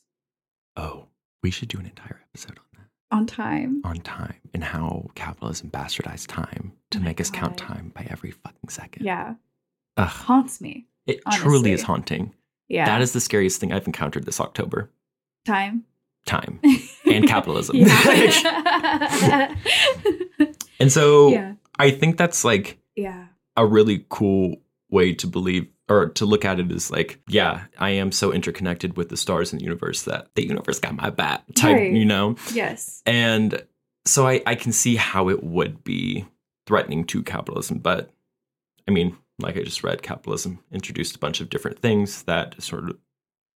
Oh, we should do an entire episode on that. On time. On time and how capitalism bastardized time to Oh make us count time by every fucking second. Yeah. Ugh, Haunts me. it truly is haunting. Yeah. That is the scariest thing I've encountered this October. time. Time. (laughs) And capitalism. (laughs) (laughs) And so yeah. I think that's like Yeah. a really cool way to believe or to look at it as like, yeah, I am so interconnected with the stars in the universe that the universe got my back type, Right. you know? Yes. And so I, I can see how it would be threatening to capitalism, but I mean, like I just read, capitalism introduced a bunch of different things that sort of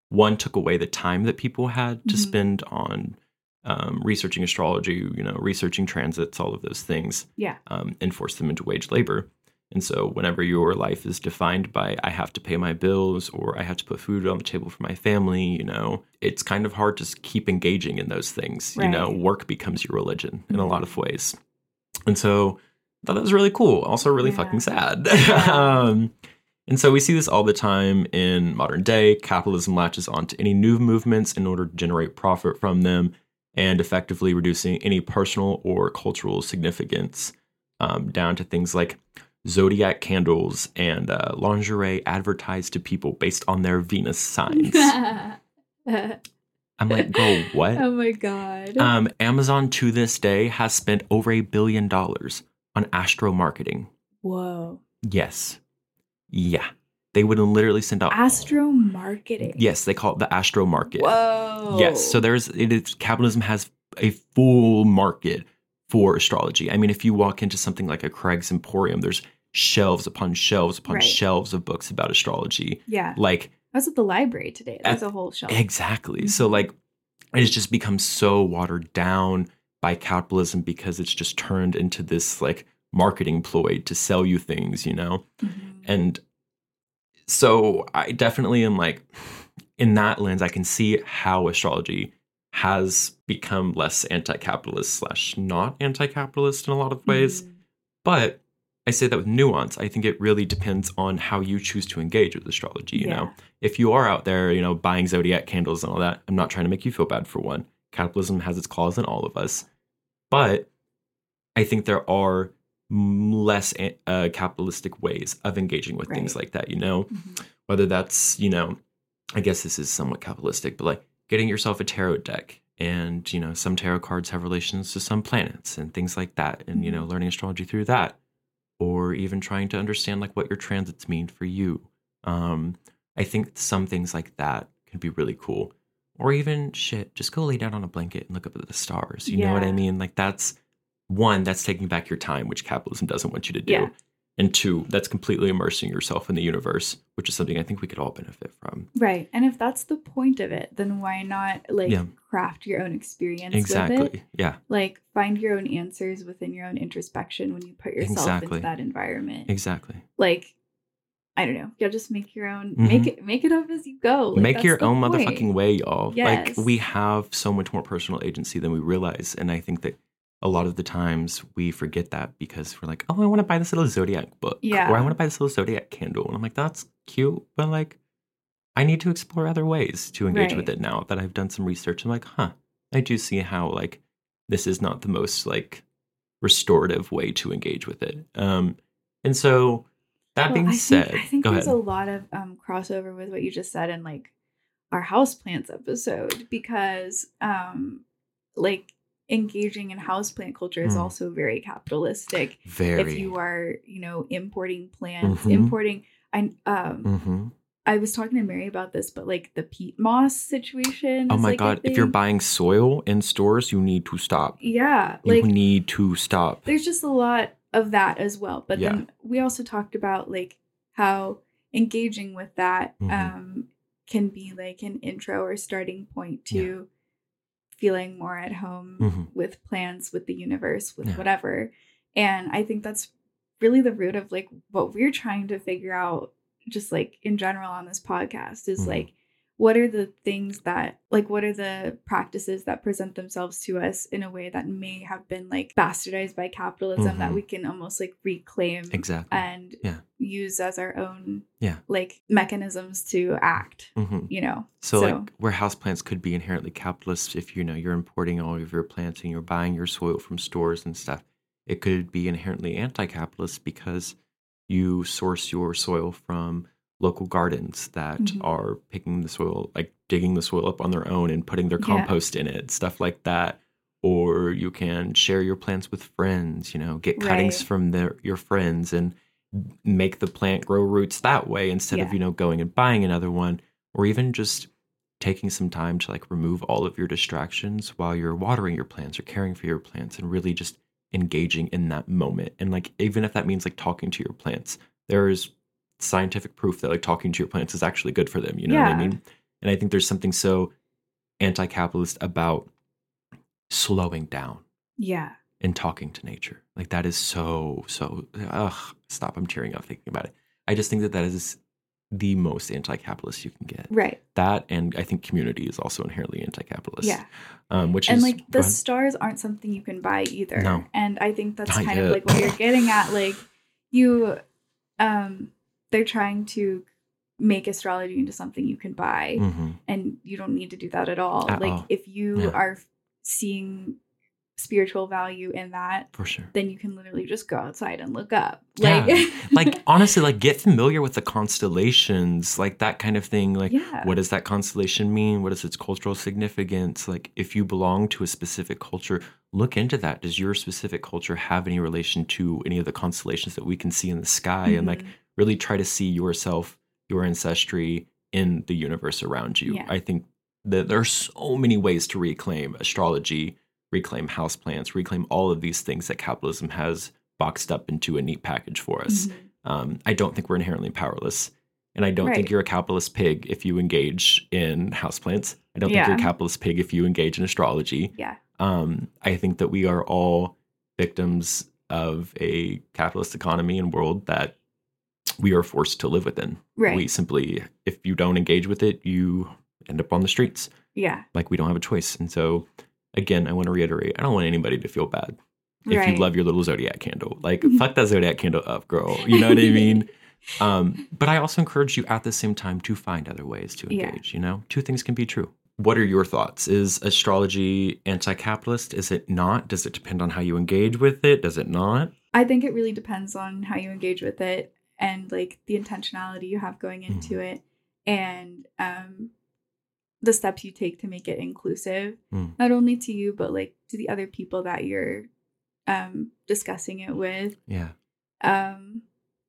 one took away the time that people had to Mhm. spend on um, researching astrology, you know, researching transits, all of those things, Yeah. um, and forced them into wage labor. And so, whenever your life is defined by I have to pay my bills or I have to put food on the table for my family, you know, it's kind of hard to keep engaging in those things. You know, work becomes your religion in a lot of ways. And so, I thought that was really cool. Also, really Yeah. fucking sad. (laughs) Yeah. (laughs) um, and so, we see this all the time in modern day. Capitalism latches onto any new movements in order to generate profit from them and effectively reducing any personal or cultural significance um, down to things like zodiac candles and uh, lingerie advertised to people based on their Venus signs. I'm like, go (laughs) what? oh my god. Um, Amazon to this day has spent over a billion dollars on astro marketing. Whoa. Yes. Yeah. They would literally send out. Astro marketing. Yes, they call it the astro market. Whoa. Yes. So there's it is capitalism has a full market for astrology. I mean, if you walk into something like a Craig's Emporium, there's shelves upon shelves upon Right. shelves of books about astrology. Yeah. Like I was at the library today. That's At- a whole shelf. exactly. So Mhm. like it has just become so watered down by capitalism because it's just turned into this like marketing ploy to sell you things, you know? Mhm. And so I definitely am like, in that lens, I can see how astrology has become less anti capitalist slash not anti capitalist in a lot of ways. Mhm. But I say that with nuance. I think it really depends on how you choose to engage with astrology. You know, if you are out there, you know, buying zodiac candles and all that, I'm not trying to make you feel bad for one. Capitalism has its claws in all of us. But I think there are less uh, capitalistic ways of engaging with things like that, you know? Mhm. Whether that's, you know, I guess this is somewhat capitalistic, but like getting yourself a tarot deck. And, you know, some tarot cards have relations to some planets and things like that. And, you know, learning astrology through that. Or even trying to understand like what your transits mean for you. Um, I think some things like that can be really cool. Or even shit, just go lay down on a blanket and look up at the stars. You know what I mean? Like that's one, that's taking back your time, which capitalism doesn't want you to do. Yeah. And two, that's completely immersing yourself in the universe, which is something I think we could all benefit from. Right. And if that's the point of it, then why not like Yeah. craft your own experience with it? Exactly. Yeah. Like find your own answers within your own introspection when you put yourself Exactly. into that environment. Exactly. Like I don't know. Yeah, just make your own make Mhm. it make it up as you go. Like, Make your own point. motherfucking way, y'all. Yes. Like we have so much more personal agency than we realize. And I think that a lot of the times we forget that because we're like, oh, I want to buy this little zodiac book. Yeah. Or I want to buy this little zodiac candle. And I'm like, that's cute, but like I need to explore other ways to engage with it now that I've done some research. I'm like, huh, I do see how like this is not the most like restorative way to engage with it. Um and so that Well, being I said, think, I think there's ahead. a lot of um, crossover with what you just said in like our houseplants episode because um, like engaging in houseplant culture is Mm. also very capitalistic. Very If you are, you know, importing plants, Mhm. importing. I um hmm I was talking to Mary about this, but like the peat moss situation. Oh my like, god, if you're buying soil in stores, you need to stop. yeah, You like need to stop. there's just a lot of that as well. But Yeah. then we also talked about like how engaging with that Mhm. um, can be like an intro or starting point to feeling more at home Mhm. with plants, with the universe, with Yeah. whatever. And I think that's really the root of like what we're trying to figure out, just like in general on this podcast, is Mhm. like what are the things that like what are the practices that present themselves to us in a way that may have been like bastardized by capitalism that Mhm. we can almost like reclaim Exactly. and Yeah. Use as our own Yeah. like mechanisms to act hmm you know So, like where houseplants could be inherently capitalist if you know you're importing all of your plants and you're buying your soil from stores and stuff. It could be inherently anti-capitalist because you source your soil from local gardens that Mhm. are picking the soil, like digging the soil up on their own and putting their Yeah. compost in it, stuff like that. Or you can share your plants with friends, you know, get cuttings Right. from their your friends and make the plant grow roots that way instead of you know going and buying another one or even just taking some time to like remove all of your distractions while you're watering your plants or caring for your plants and really just engaging in that moment. And like even if that means like talking to your plants, there's scientific proof that like talking to your plants is actually good for them. You know what I mean? And I think there's something so anti-capitalist about slowing down Yeah. And talking to nature. Like that is so so. Ugh, stop! I'm tearing up thinking about it. I just think that that is the most anti-capitalist you can get. Right. That and I think community is also inherently anti-capitalist. Yeah. Um, which is and is like the stars aren't something you can buy either. No. And I think that's Not kind of like what you're getting at. Like you um they're trying to make astrology into something you can buy Mhm. and you don't need to do that at all. At like all. if you Yeah. are seeing spiritual value in that, for sure. then you can literally just go outside and look up. Yeah. Like (laughs) like honestly, like get familiar with the constellations, like that kind of thing. Like Yeah. what does that constellation mean? What is its cultural significance? Like if you belong to a specific culture, look into that. Does your specific culture have any relation to any of the constellations that we can see in the sky? And like Mhm. really try to see yourself, your ancestry in the universe around you. Yeah. I think that there are so many ways to reclaim astrology, reclaim houseplants, reclaim all of these things that capitalism has boxed up into a neat package for us. Mhm. Um, I don't think we're inherently powerless. And I don't think you're a capitalist pig if you engage in houseplants. I don't think you're a capitalist pig if you engage in astrology. Yeah. Um, I think that we are all victims of a capitalist economy and world that we are forced to live within. Right. We simply, if you don't engage with it, you end up on the streets. yeah. Like we don't have a choice. And so, again, I want to reiterate I don't want anybody to feel bad if Right. you love your little zodiac candle. Like, fuck that zodiac candle up, girl. You know what I mean? (laughs) Um, but I also encourage you at the same time to find other ways to Yeah. engage. You know, two things can be true. What are your thoughts? Is astrology anti capitalist? Is it not? Does it depend on how you engage with it? Does it not? I think it really depends on how you engage with it and like the intentionality you have going into Mm-hmm. it and um the steps you take to make it inclusive Mm. not only to you but like to the other people that you're um discussing it with Yeah. um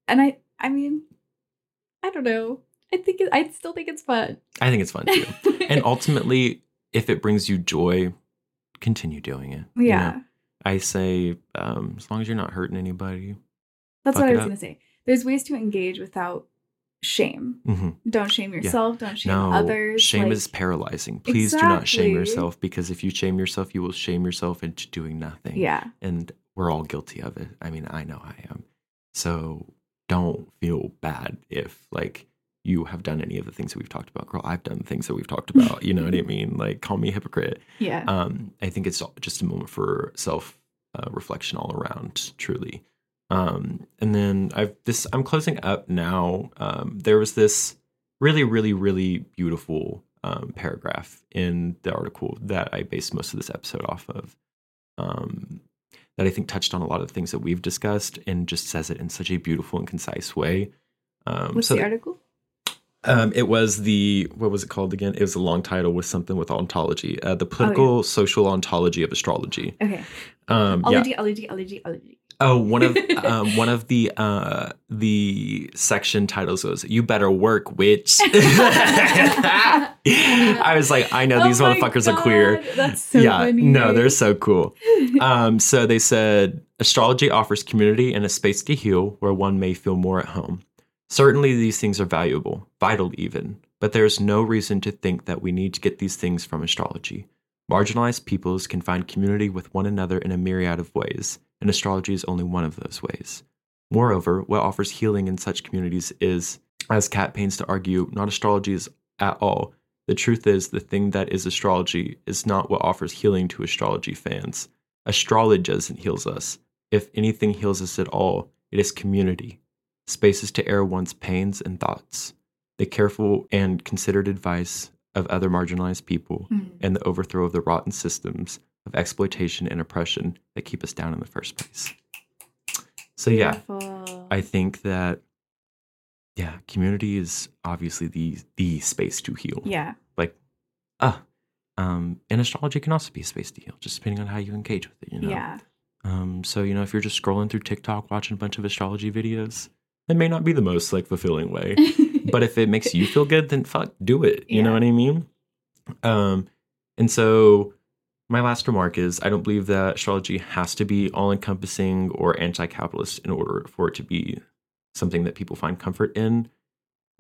and I I mean I don't know I think it, I still think it's fun I think it's fun too. and (laughs) ultimately, if it brings you joy, continue doing it. you know? yeah I say, um, as long as you're not hurting anybody. that's what I was going to say there's ways to engage without shame hmm don't shame yourself don't shame No, others shame like- is paralyzing. Please do not shame yourself because if you shame yourself, you will shame yourself into doing nothing. yeah And we're all guilty of it. I mean, I know I am. So don't feel bad if like you have done any of the things that we've talked about. Girl, I've done things that we've talked (laughs) about. You know what I mean? Like call me a hypocrite. yeah um, I think it's just a moment for self uh, reflection all around, truly. Um, and then I've this. I'm closing up now. Um, there was this really, really, really beautiful um, paragraph in the article that I based most of this episode off of. Um, that I think touched on a lot of the things that we've discussed and just says it in such a beautiful and concise way. Um, What's so the article? um, it was the what was it called again? It was a long title with something with ontology. Uh, the political social ontology of astrology. Okay. Um, yeah. Ology, ology, ology, ology. Oh, one of (laughs) um, one of the uh, the section titles was "You better work, witch." (laughs) (laughs) I was like, I know these Oh my motherfuckers are queer. That's so yeah, funny. no, they're so cool. um, so they said astrology offers community and a space to heal where one may feel more at home. Certainly, these things are valuable, vital even, but there is no reason to think that we need to get these things from astrology. Marginalized peoples can find community with one another in a myriad of ways, and astrology is only one of those ways. Moreover, what offers healing in such communities is, as Kat pains to argue, not astrology is at all. The truth is, the thing that is astrology is not what offers healing to astrology fans. Astrology doesn't heals us. If anything heals us at all, it is community, spaces to air one's pains and thoughts, the careful and considered advice of other marginalized people, Hmm. and the overthrow of the rotten systems of exploitation and oppression that keep us down in the first place. So, yeah, I think that yeah, community is obviously the the space to heal. yeah. Like ah um and astrology can also be a space to heal, just depending on how you engage with it, you know. Yeah. Um so you know if you're just scrolling through TikTok watching a bunch of astrology videos, it may not be the most like fulfilling way. (laughs) but if it makes you feel good, then fuck, do it. You know what I mean? Um, and so my last remark is I don't believe that astrology has to be all encompassing or anti capitalist in order for it to be something that people find comfort in.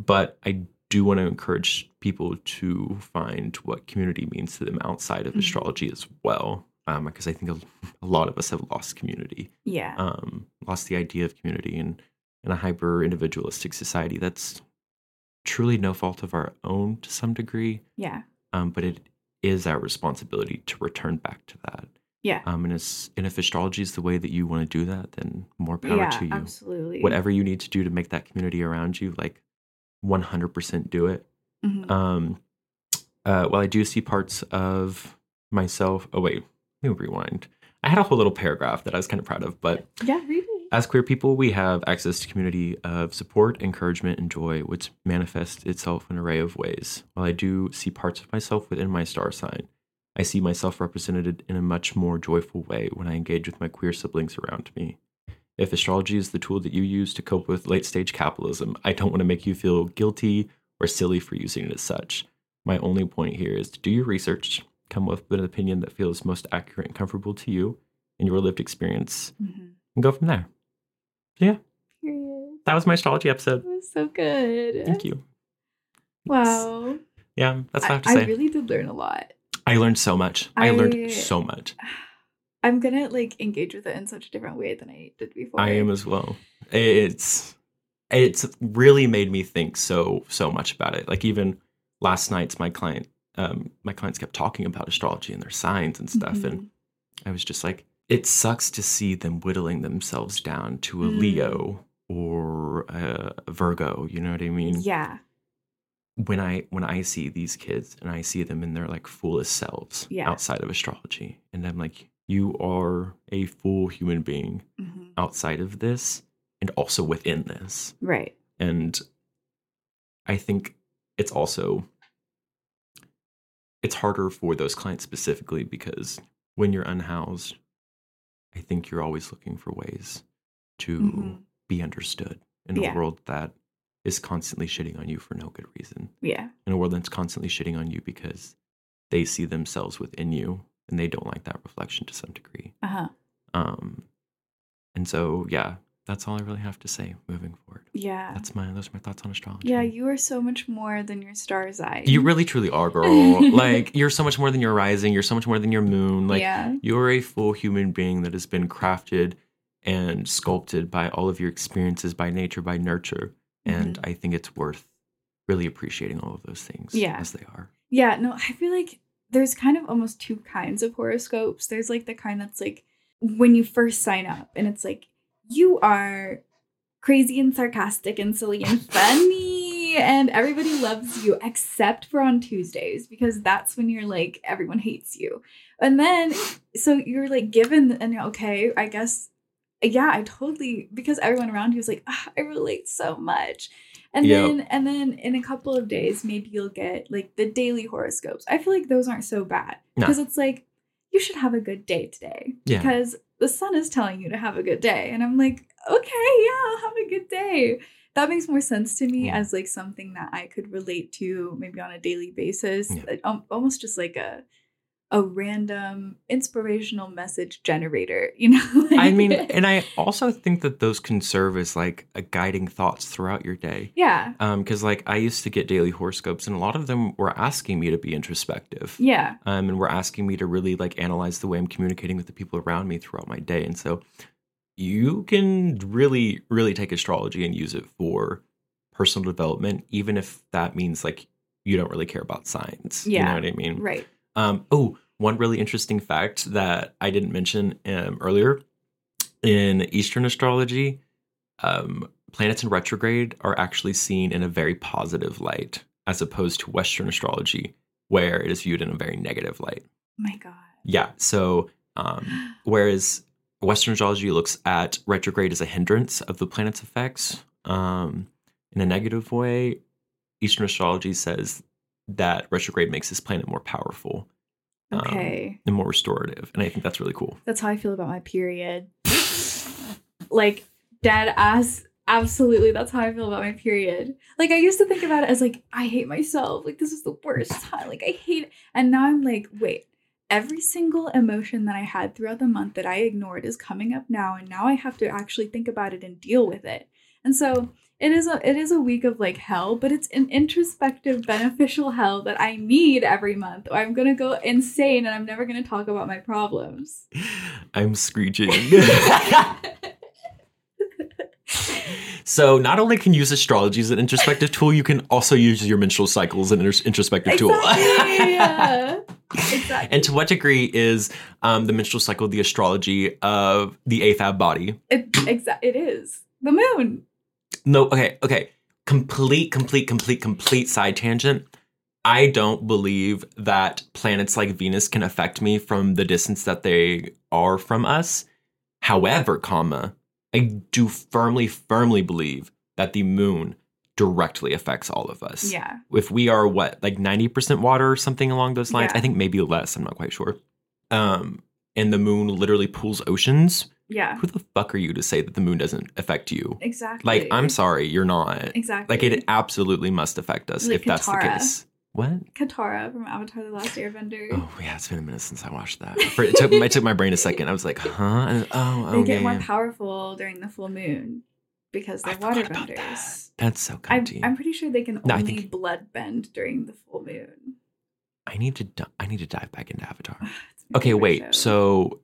But I do want to encourage people to find what community means to them outside of Mhm. astrology as well. Um, because I think a, a lot of us have lost community, Yeah. um, lost the idea of community in, in a hyper individualistic society. That's truly no fault of our own to some degree yeah. um, but it is our responsibility to return back to that. Yeah. Um, and, it's, and if astrology is the way that you want to do that, then more power yeah, to you. absolutely. Whatever you need to do to make that community around you, like 100% do it. Mhm. Um, uh, while I do see parts of myself, oh, wait, let me rewind. I had a whole little paragraph that I was kind of proud of, but yeah, read it. As queer people, we have access to community of support, encouragement, and joy, which manifests itself in an array of ways. While I do see parts of myself within my star sign, I see myself represented in a much more joyful way when I engage with my queer siblings around me. If astrology is the tool that you use to cope with late stage capitalism, I don't want to make you feel guilty or silly for using it as such. My only point here is to do your research, come up with an opinion that feels most accurate and comfortable to you and your lived experience, Mhm. and go from there. Yeah, Period. that was my astrology episode. It was so good. Thank you. Wow. Yeah, that's what I have to say. I really did learn a lot. I learned so much. I, I- learned so much. (sighs) I'm gonna like engage with it in such a different way than I did before. I am as well. It's it's really made me think so so much about it. Like even last night's my client um my clients kept talking about astrology and their signs and stuff and Mhm. I was just like it sucks to see them whittling themselves down to a Mm. Leo or a Virgo, you know what I mean? Yeah. when I when I see these kids and I see them in their like fullest selves Yeah. outside of astrology, and I'm like, you are a full human being Mhm. outside of this and also within this. Right. And I think it's also it's harder for those clients specifically because when you're unhoused, I think you're always looking for ways to Mhm. be understood in Yeah. a world that is constantly shitting on you for no good reason Yeah. in a world that's constantly shitting on you because they see themselves within you and they don't like that reflection to some degree. Uh huh. Um, and so, yeah, that's all I really have to say moving forward. Yeah. That's my those are my thoughts on astrology. yeah. You are so much more than your star sign. you really truly are, girl. (laughs) like you're so much more than your rising. You're so much more than your moon. Like yeah. you're a full human being that has been crafted and sculpted by all of your experiences, by nature, by nurture. And Mm-hmm. I think it's worth really appreciating all of those things Yeah. as they are. Yeah, no, I feel like there's kind of almost two kinds of horoscopes. There's like the kind that's like when you first sign up and it's like you are crazy and sarcastic and silly and (laughs) funny and everybody loves you except for on Tuesdays because that's when you're like everyone hates you. And then so you're like given and you're, okay, I guess yeah, I totally because everyone around you is like, ah, I relate so much. And Yep. then and then in a couple of days, maybe you'll get like the daily horoscopes. I feel like those aren't so bad. No. Because it's like, you should have a good day today. Yeah. Because the sun is telling you to have a good day. And I'm like, okay, yeah, I'll have a good day. That makes more sense to me Yeah. as like something that I could relate to maybe on a daily basis. Yeah. Um, almost just like a a random inspirational message generator, (laughs) you know? I mean, (laughs) and I also think that those can serve as like a guiding thoughts throughout your day. yeah. Um, because like I used to get daily horoscopes, and a lot of them were asking me to be introspective. Yeah. Um, and were asking me to really like analyze the way I'm communicating with the people around me throughout my day. And so you can really, really take astrology and use it for personal development, even if that means like you don't really care about signs. You know what I mean? Right. Um, oh, one really interesting fact that I didn't mention um, earlier in Eastern astrology, um, planets in retrograde are actually seen in a very positive light, as opposed to Western astrology, where it is viewed in a very negative light. Oh my God. Yeah. So, um, (gasps) whereas Western astrology looks at retrograde as a hindrance of the planet's effects um, in a negative way, Eastern astrology says that retrograde makes this planet more powerful um, Okay. and more restorative. And I think that's really cool. That's how I feel about my period. like dead ass absolutely that's how I feel about my period. Like I used to think about it as like I hate myself. Like this is the worst (laughs) time. Like I hate it. And now I'm like, wait, every single emotion that I had throughout the month that I ignored is coming up now and now I have to actually think about it and deal with it. And so it is a it is a week of like hell, but it's an introspective, beneficial hell that I need every month. Or I'm gonna go insane and I'm never gonna talk about my problems. I'm screeching. (laughs) so not only can you use astrology as an introspective tool, you can also use your menstrual cycle as an inter- introspective tool. Exactly. yeah. (laughs) Exactly. And to what degree is um, the menstrual cycle the astrology of the AFAB body? It, exa- it is the moon. No, okay, okay. Complete, complete, complete, complete side tangent. I don't believe that planets like Venus can affect me from the distance that they are from us. However, comma, I do firmly, firmly believe that the moon directly affects all of us. Yeah. If we are what, like 90% water or something along those lines, Yeah. I think maybe less, I'm not quite sure. Um, and the moon literally pulls oceans. Yeah. Who the fuck are you to say that the moon doesn't affect you? Exactly. Like, I'm sorry, you're not. Exactly. Like, it absolutely must affect us Like if that's the case. What? Katara from Avatar: The Last Airbender. Oh yeah, it's been a minute since I watched that. It, took, it took my brain a second. I was like, huh? And, oh, they oh, get yeah, more yeah. powerful during the full moon because they're waterbenders. that. That's so I'm. I'm pretty sure they can No, only think- blood bend during the full moon. I need to. di- I need to dive back into Avatar. (sighs) Okay, wait. show. So,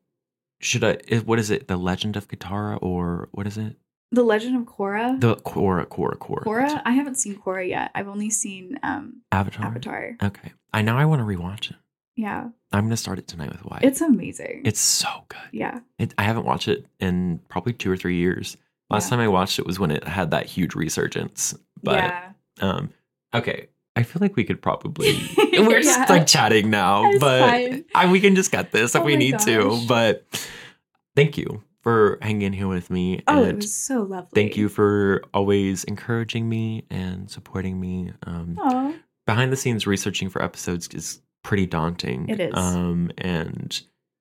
should I? What is it? The Legend of Katara, or what is it? the Legend of Korra. The Korra, Korra, Korra. Korra. I haven't seen Korra yet. I've only seen um Avatar. Avatar. Okay. I now I want to rewatch it. Yeah, I'm gonna start it tonight with Wyatt. it's amazing. it's so good. yeah, It, I haven't watched it in probably two or three years. Last Yeah. time I watched it was when it had that huge resurgence. But yeah. um, okay, I feel like we could probably (laughs) we're just Yeah. like chatting now, It's but. I, we can just cut this if Oh we my need to. But thank you for hanging here with me. Oh, it was so lovely. thank you for always encouraging me and supporting me. Um, behind the scenes researching for episodes is pretty daunting. It is. Um, and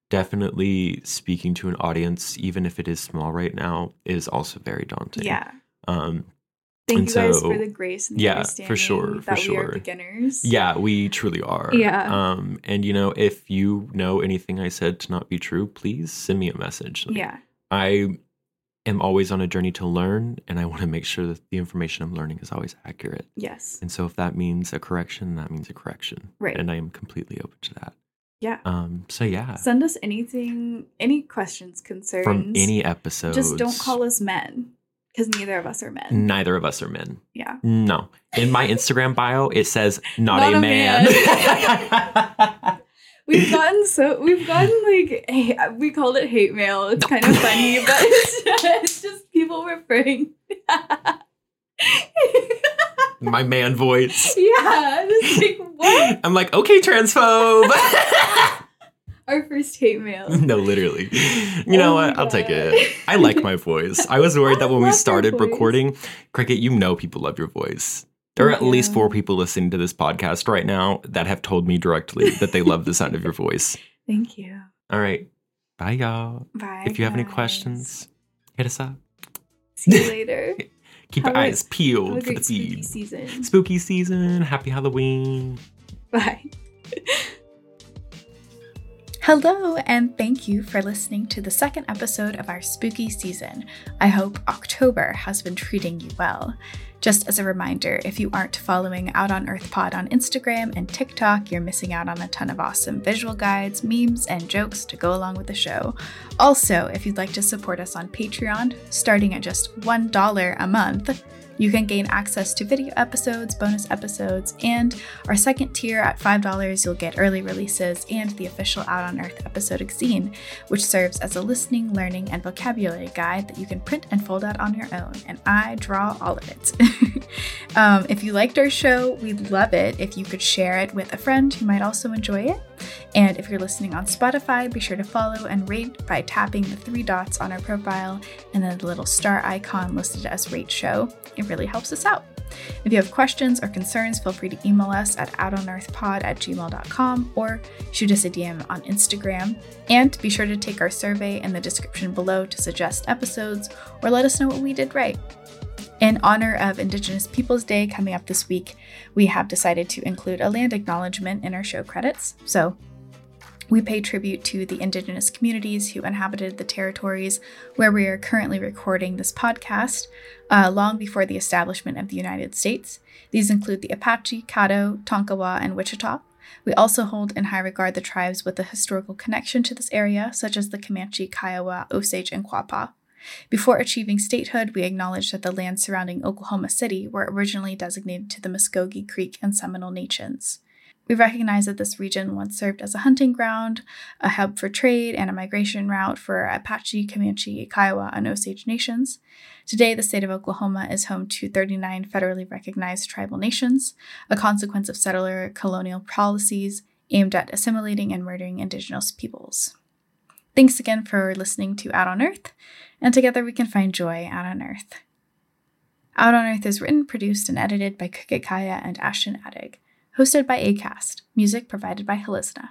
definitely speaking to an audience, even if it is small right now, is also very daunting. Yeah. Um, Thank And you guys so- for the grace and the yeah, for understanding sure, for that we sure. are beginners. yeah, we truly are. Yeah. Um, and you know, if you know anything I said to not be true, please send me a message. Like, Yeah. I am always on a journey to learn, and I want to make sure that the information I'm learning is always accurate. Yes. And so if that means a correction, that means a correction. Right. And I am completely open to that. Yeah. Um, so yeah. Send us anything, any questions, concerns. From any episode. Just don't call us men because neither of us are men. Neither of us are men. Yeah. No. In my Instagram bio, it says not, Not a, a man. (laughs) We've gotten so we've gotten like hey, we called it hate mail. It's kind of funny, (laughs) but it's just, it's just people referring. (laughs) my man voice. yeah, just like what? I'm like, okay, transphobe. Our first hate mail. (laughs) no, literally. You know Oh what? I'll take it. I like my voice. I was worried (laughs) that when we started recording, Cricket, you know people love your voice. There are at Thank least four people listening to this podcast right now that have told me directly that they love the sound of your voice. (laughs) Thank you. All right. Bye, y'all. Bye. if you have any questions, hit us up. see you later. Keep Have your eyes a peeled for the spooky season. Spooky season. Happy Halloween. Bye. Hello, and thank you for listening to the second episode of our spooky season. I hope October has been treating you well. Just as a reminder, if you aren't following Out on Earth Pod on Instagram and TikTok, you're missing out on a ton of awesome visual guides, memes, and jokes to go along with the show. Also, if you'd like to support us on Patreon, starting at just $1 a month, you can gain access to video episodes, bonus episodes, and our second tier at $5, you'll get early releases and the official Out on Earth episodic zine, which serves as a listening, learning, and vocabulary guide that you can print and fold out on your own. And I draw all of it. (laughs) um, if you liked our show, we'd love it if you could share it with a friend who might also enjoy it. And if you're listening on Spotify, be sure to follow and rate by tapping the three dots on our profile and then the little star icon listed as Rate Show. It really helps us out. If you have questions or concerns, feel free to email us at outOnEarthPod at gmail.com or shoot us a DM on Instagram. And be sure to take our survey in the description below to suggest episodes or let us know what we did right. In honor of Indigenous Peoples Day coming up this week, we have decided to include a land acknowledgement in our show credits. So, we pay tribute to the Indigenous communities who inhabited the territories where we are currently recording this podcast uh, long before the establishment of the United States. These include the Apache, Caddo, Tonkawa, and Wichita. We also hold in high regard the tribes with a historical connection to this area, such as the Comanche, Kiowa, Osage, and Quapaw. Before achieving statehood, we acknowledge that the lands surrounding Oklahoma City were originally designated to the Muskogee Creek and Seminole Nations. We recognize that this region once served as a hunting ground, a hub for trade, and a migration route for Apache, Comanche, Kiowa, and Osage nations. Today, the state of Oklahoma is home to 39 federally recognized tribal nations, a consequence of settler colonial policies aimed at assimilating and murdering indigenous peoples. Thanks again for listening to Out on Earth, and together we can find joy out on Earth. Out on Earth is written, produced, and edited by Cricket Kaya and Ashton Adig. Hosted by ACAST. Music provided by Helisna.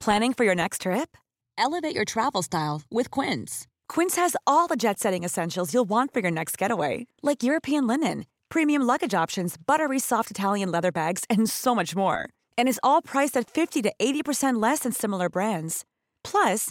Planning for your next trip? Elevate your travel style with Quince. Quince has all the jet setting essentials you'll want for your next getaway, like European linen, premium luggage options, buttery soft Italian leather bags, and so much more and is all priced at 50 to 80% less than similar brands. Plus,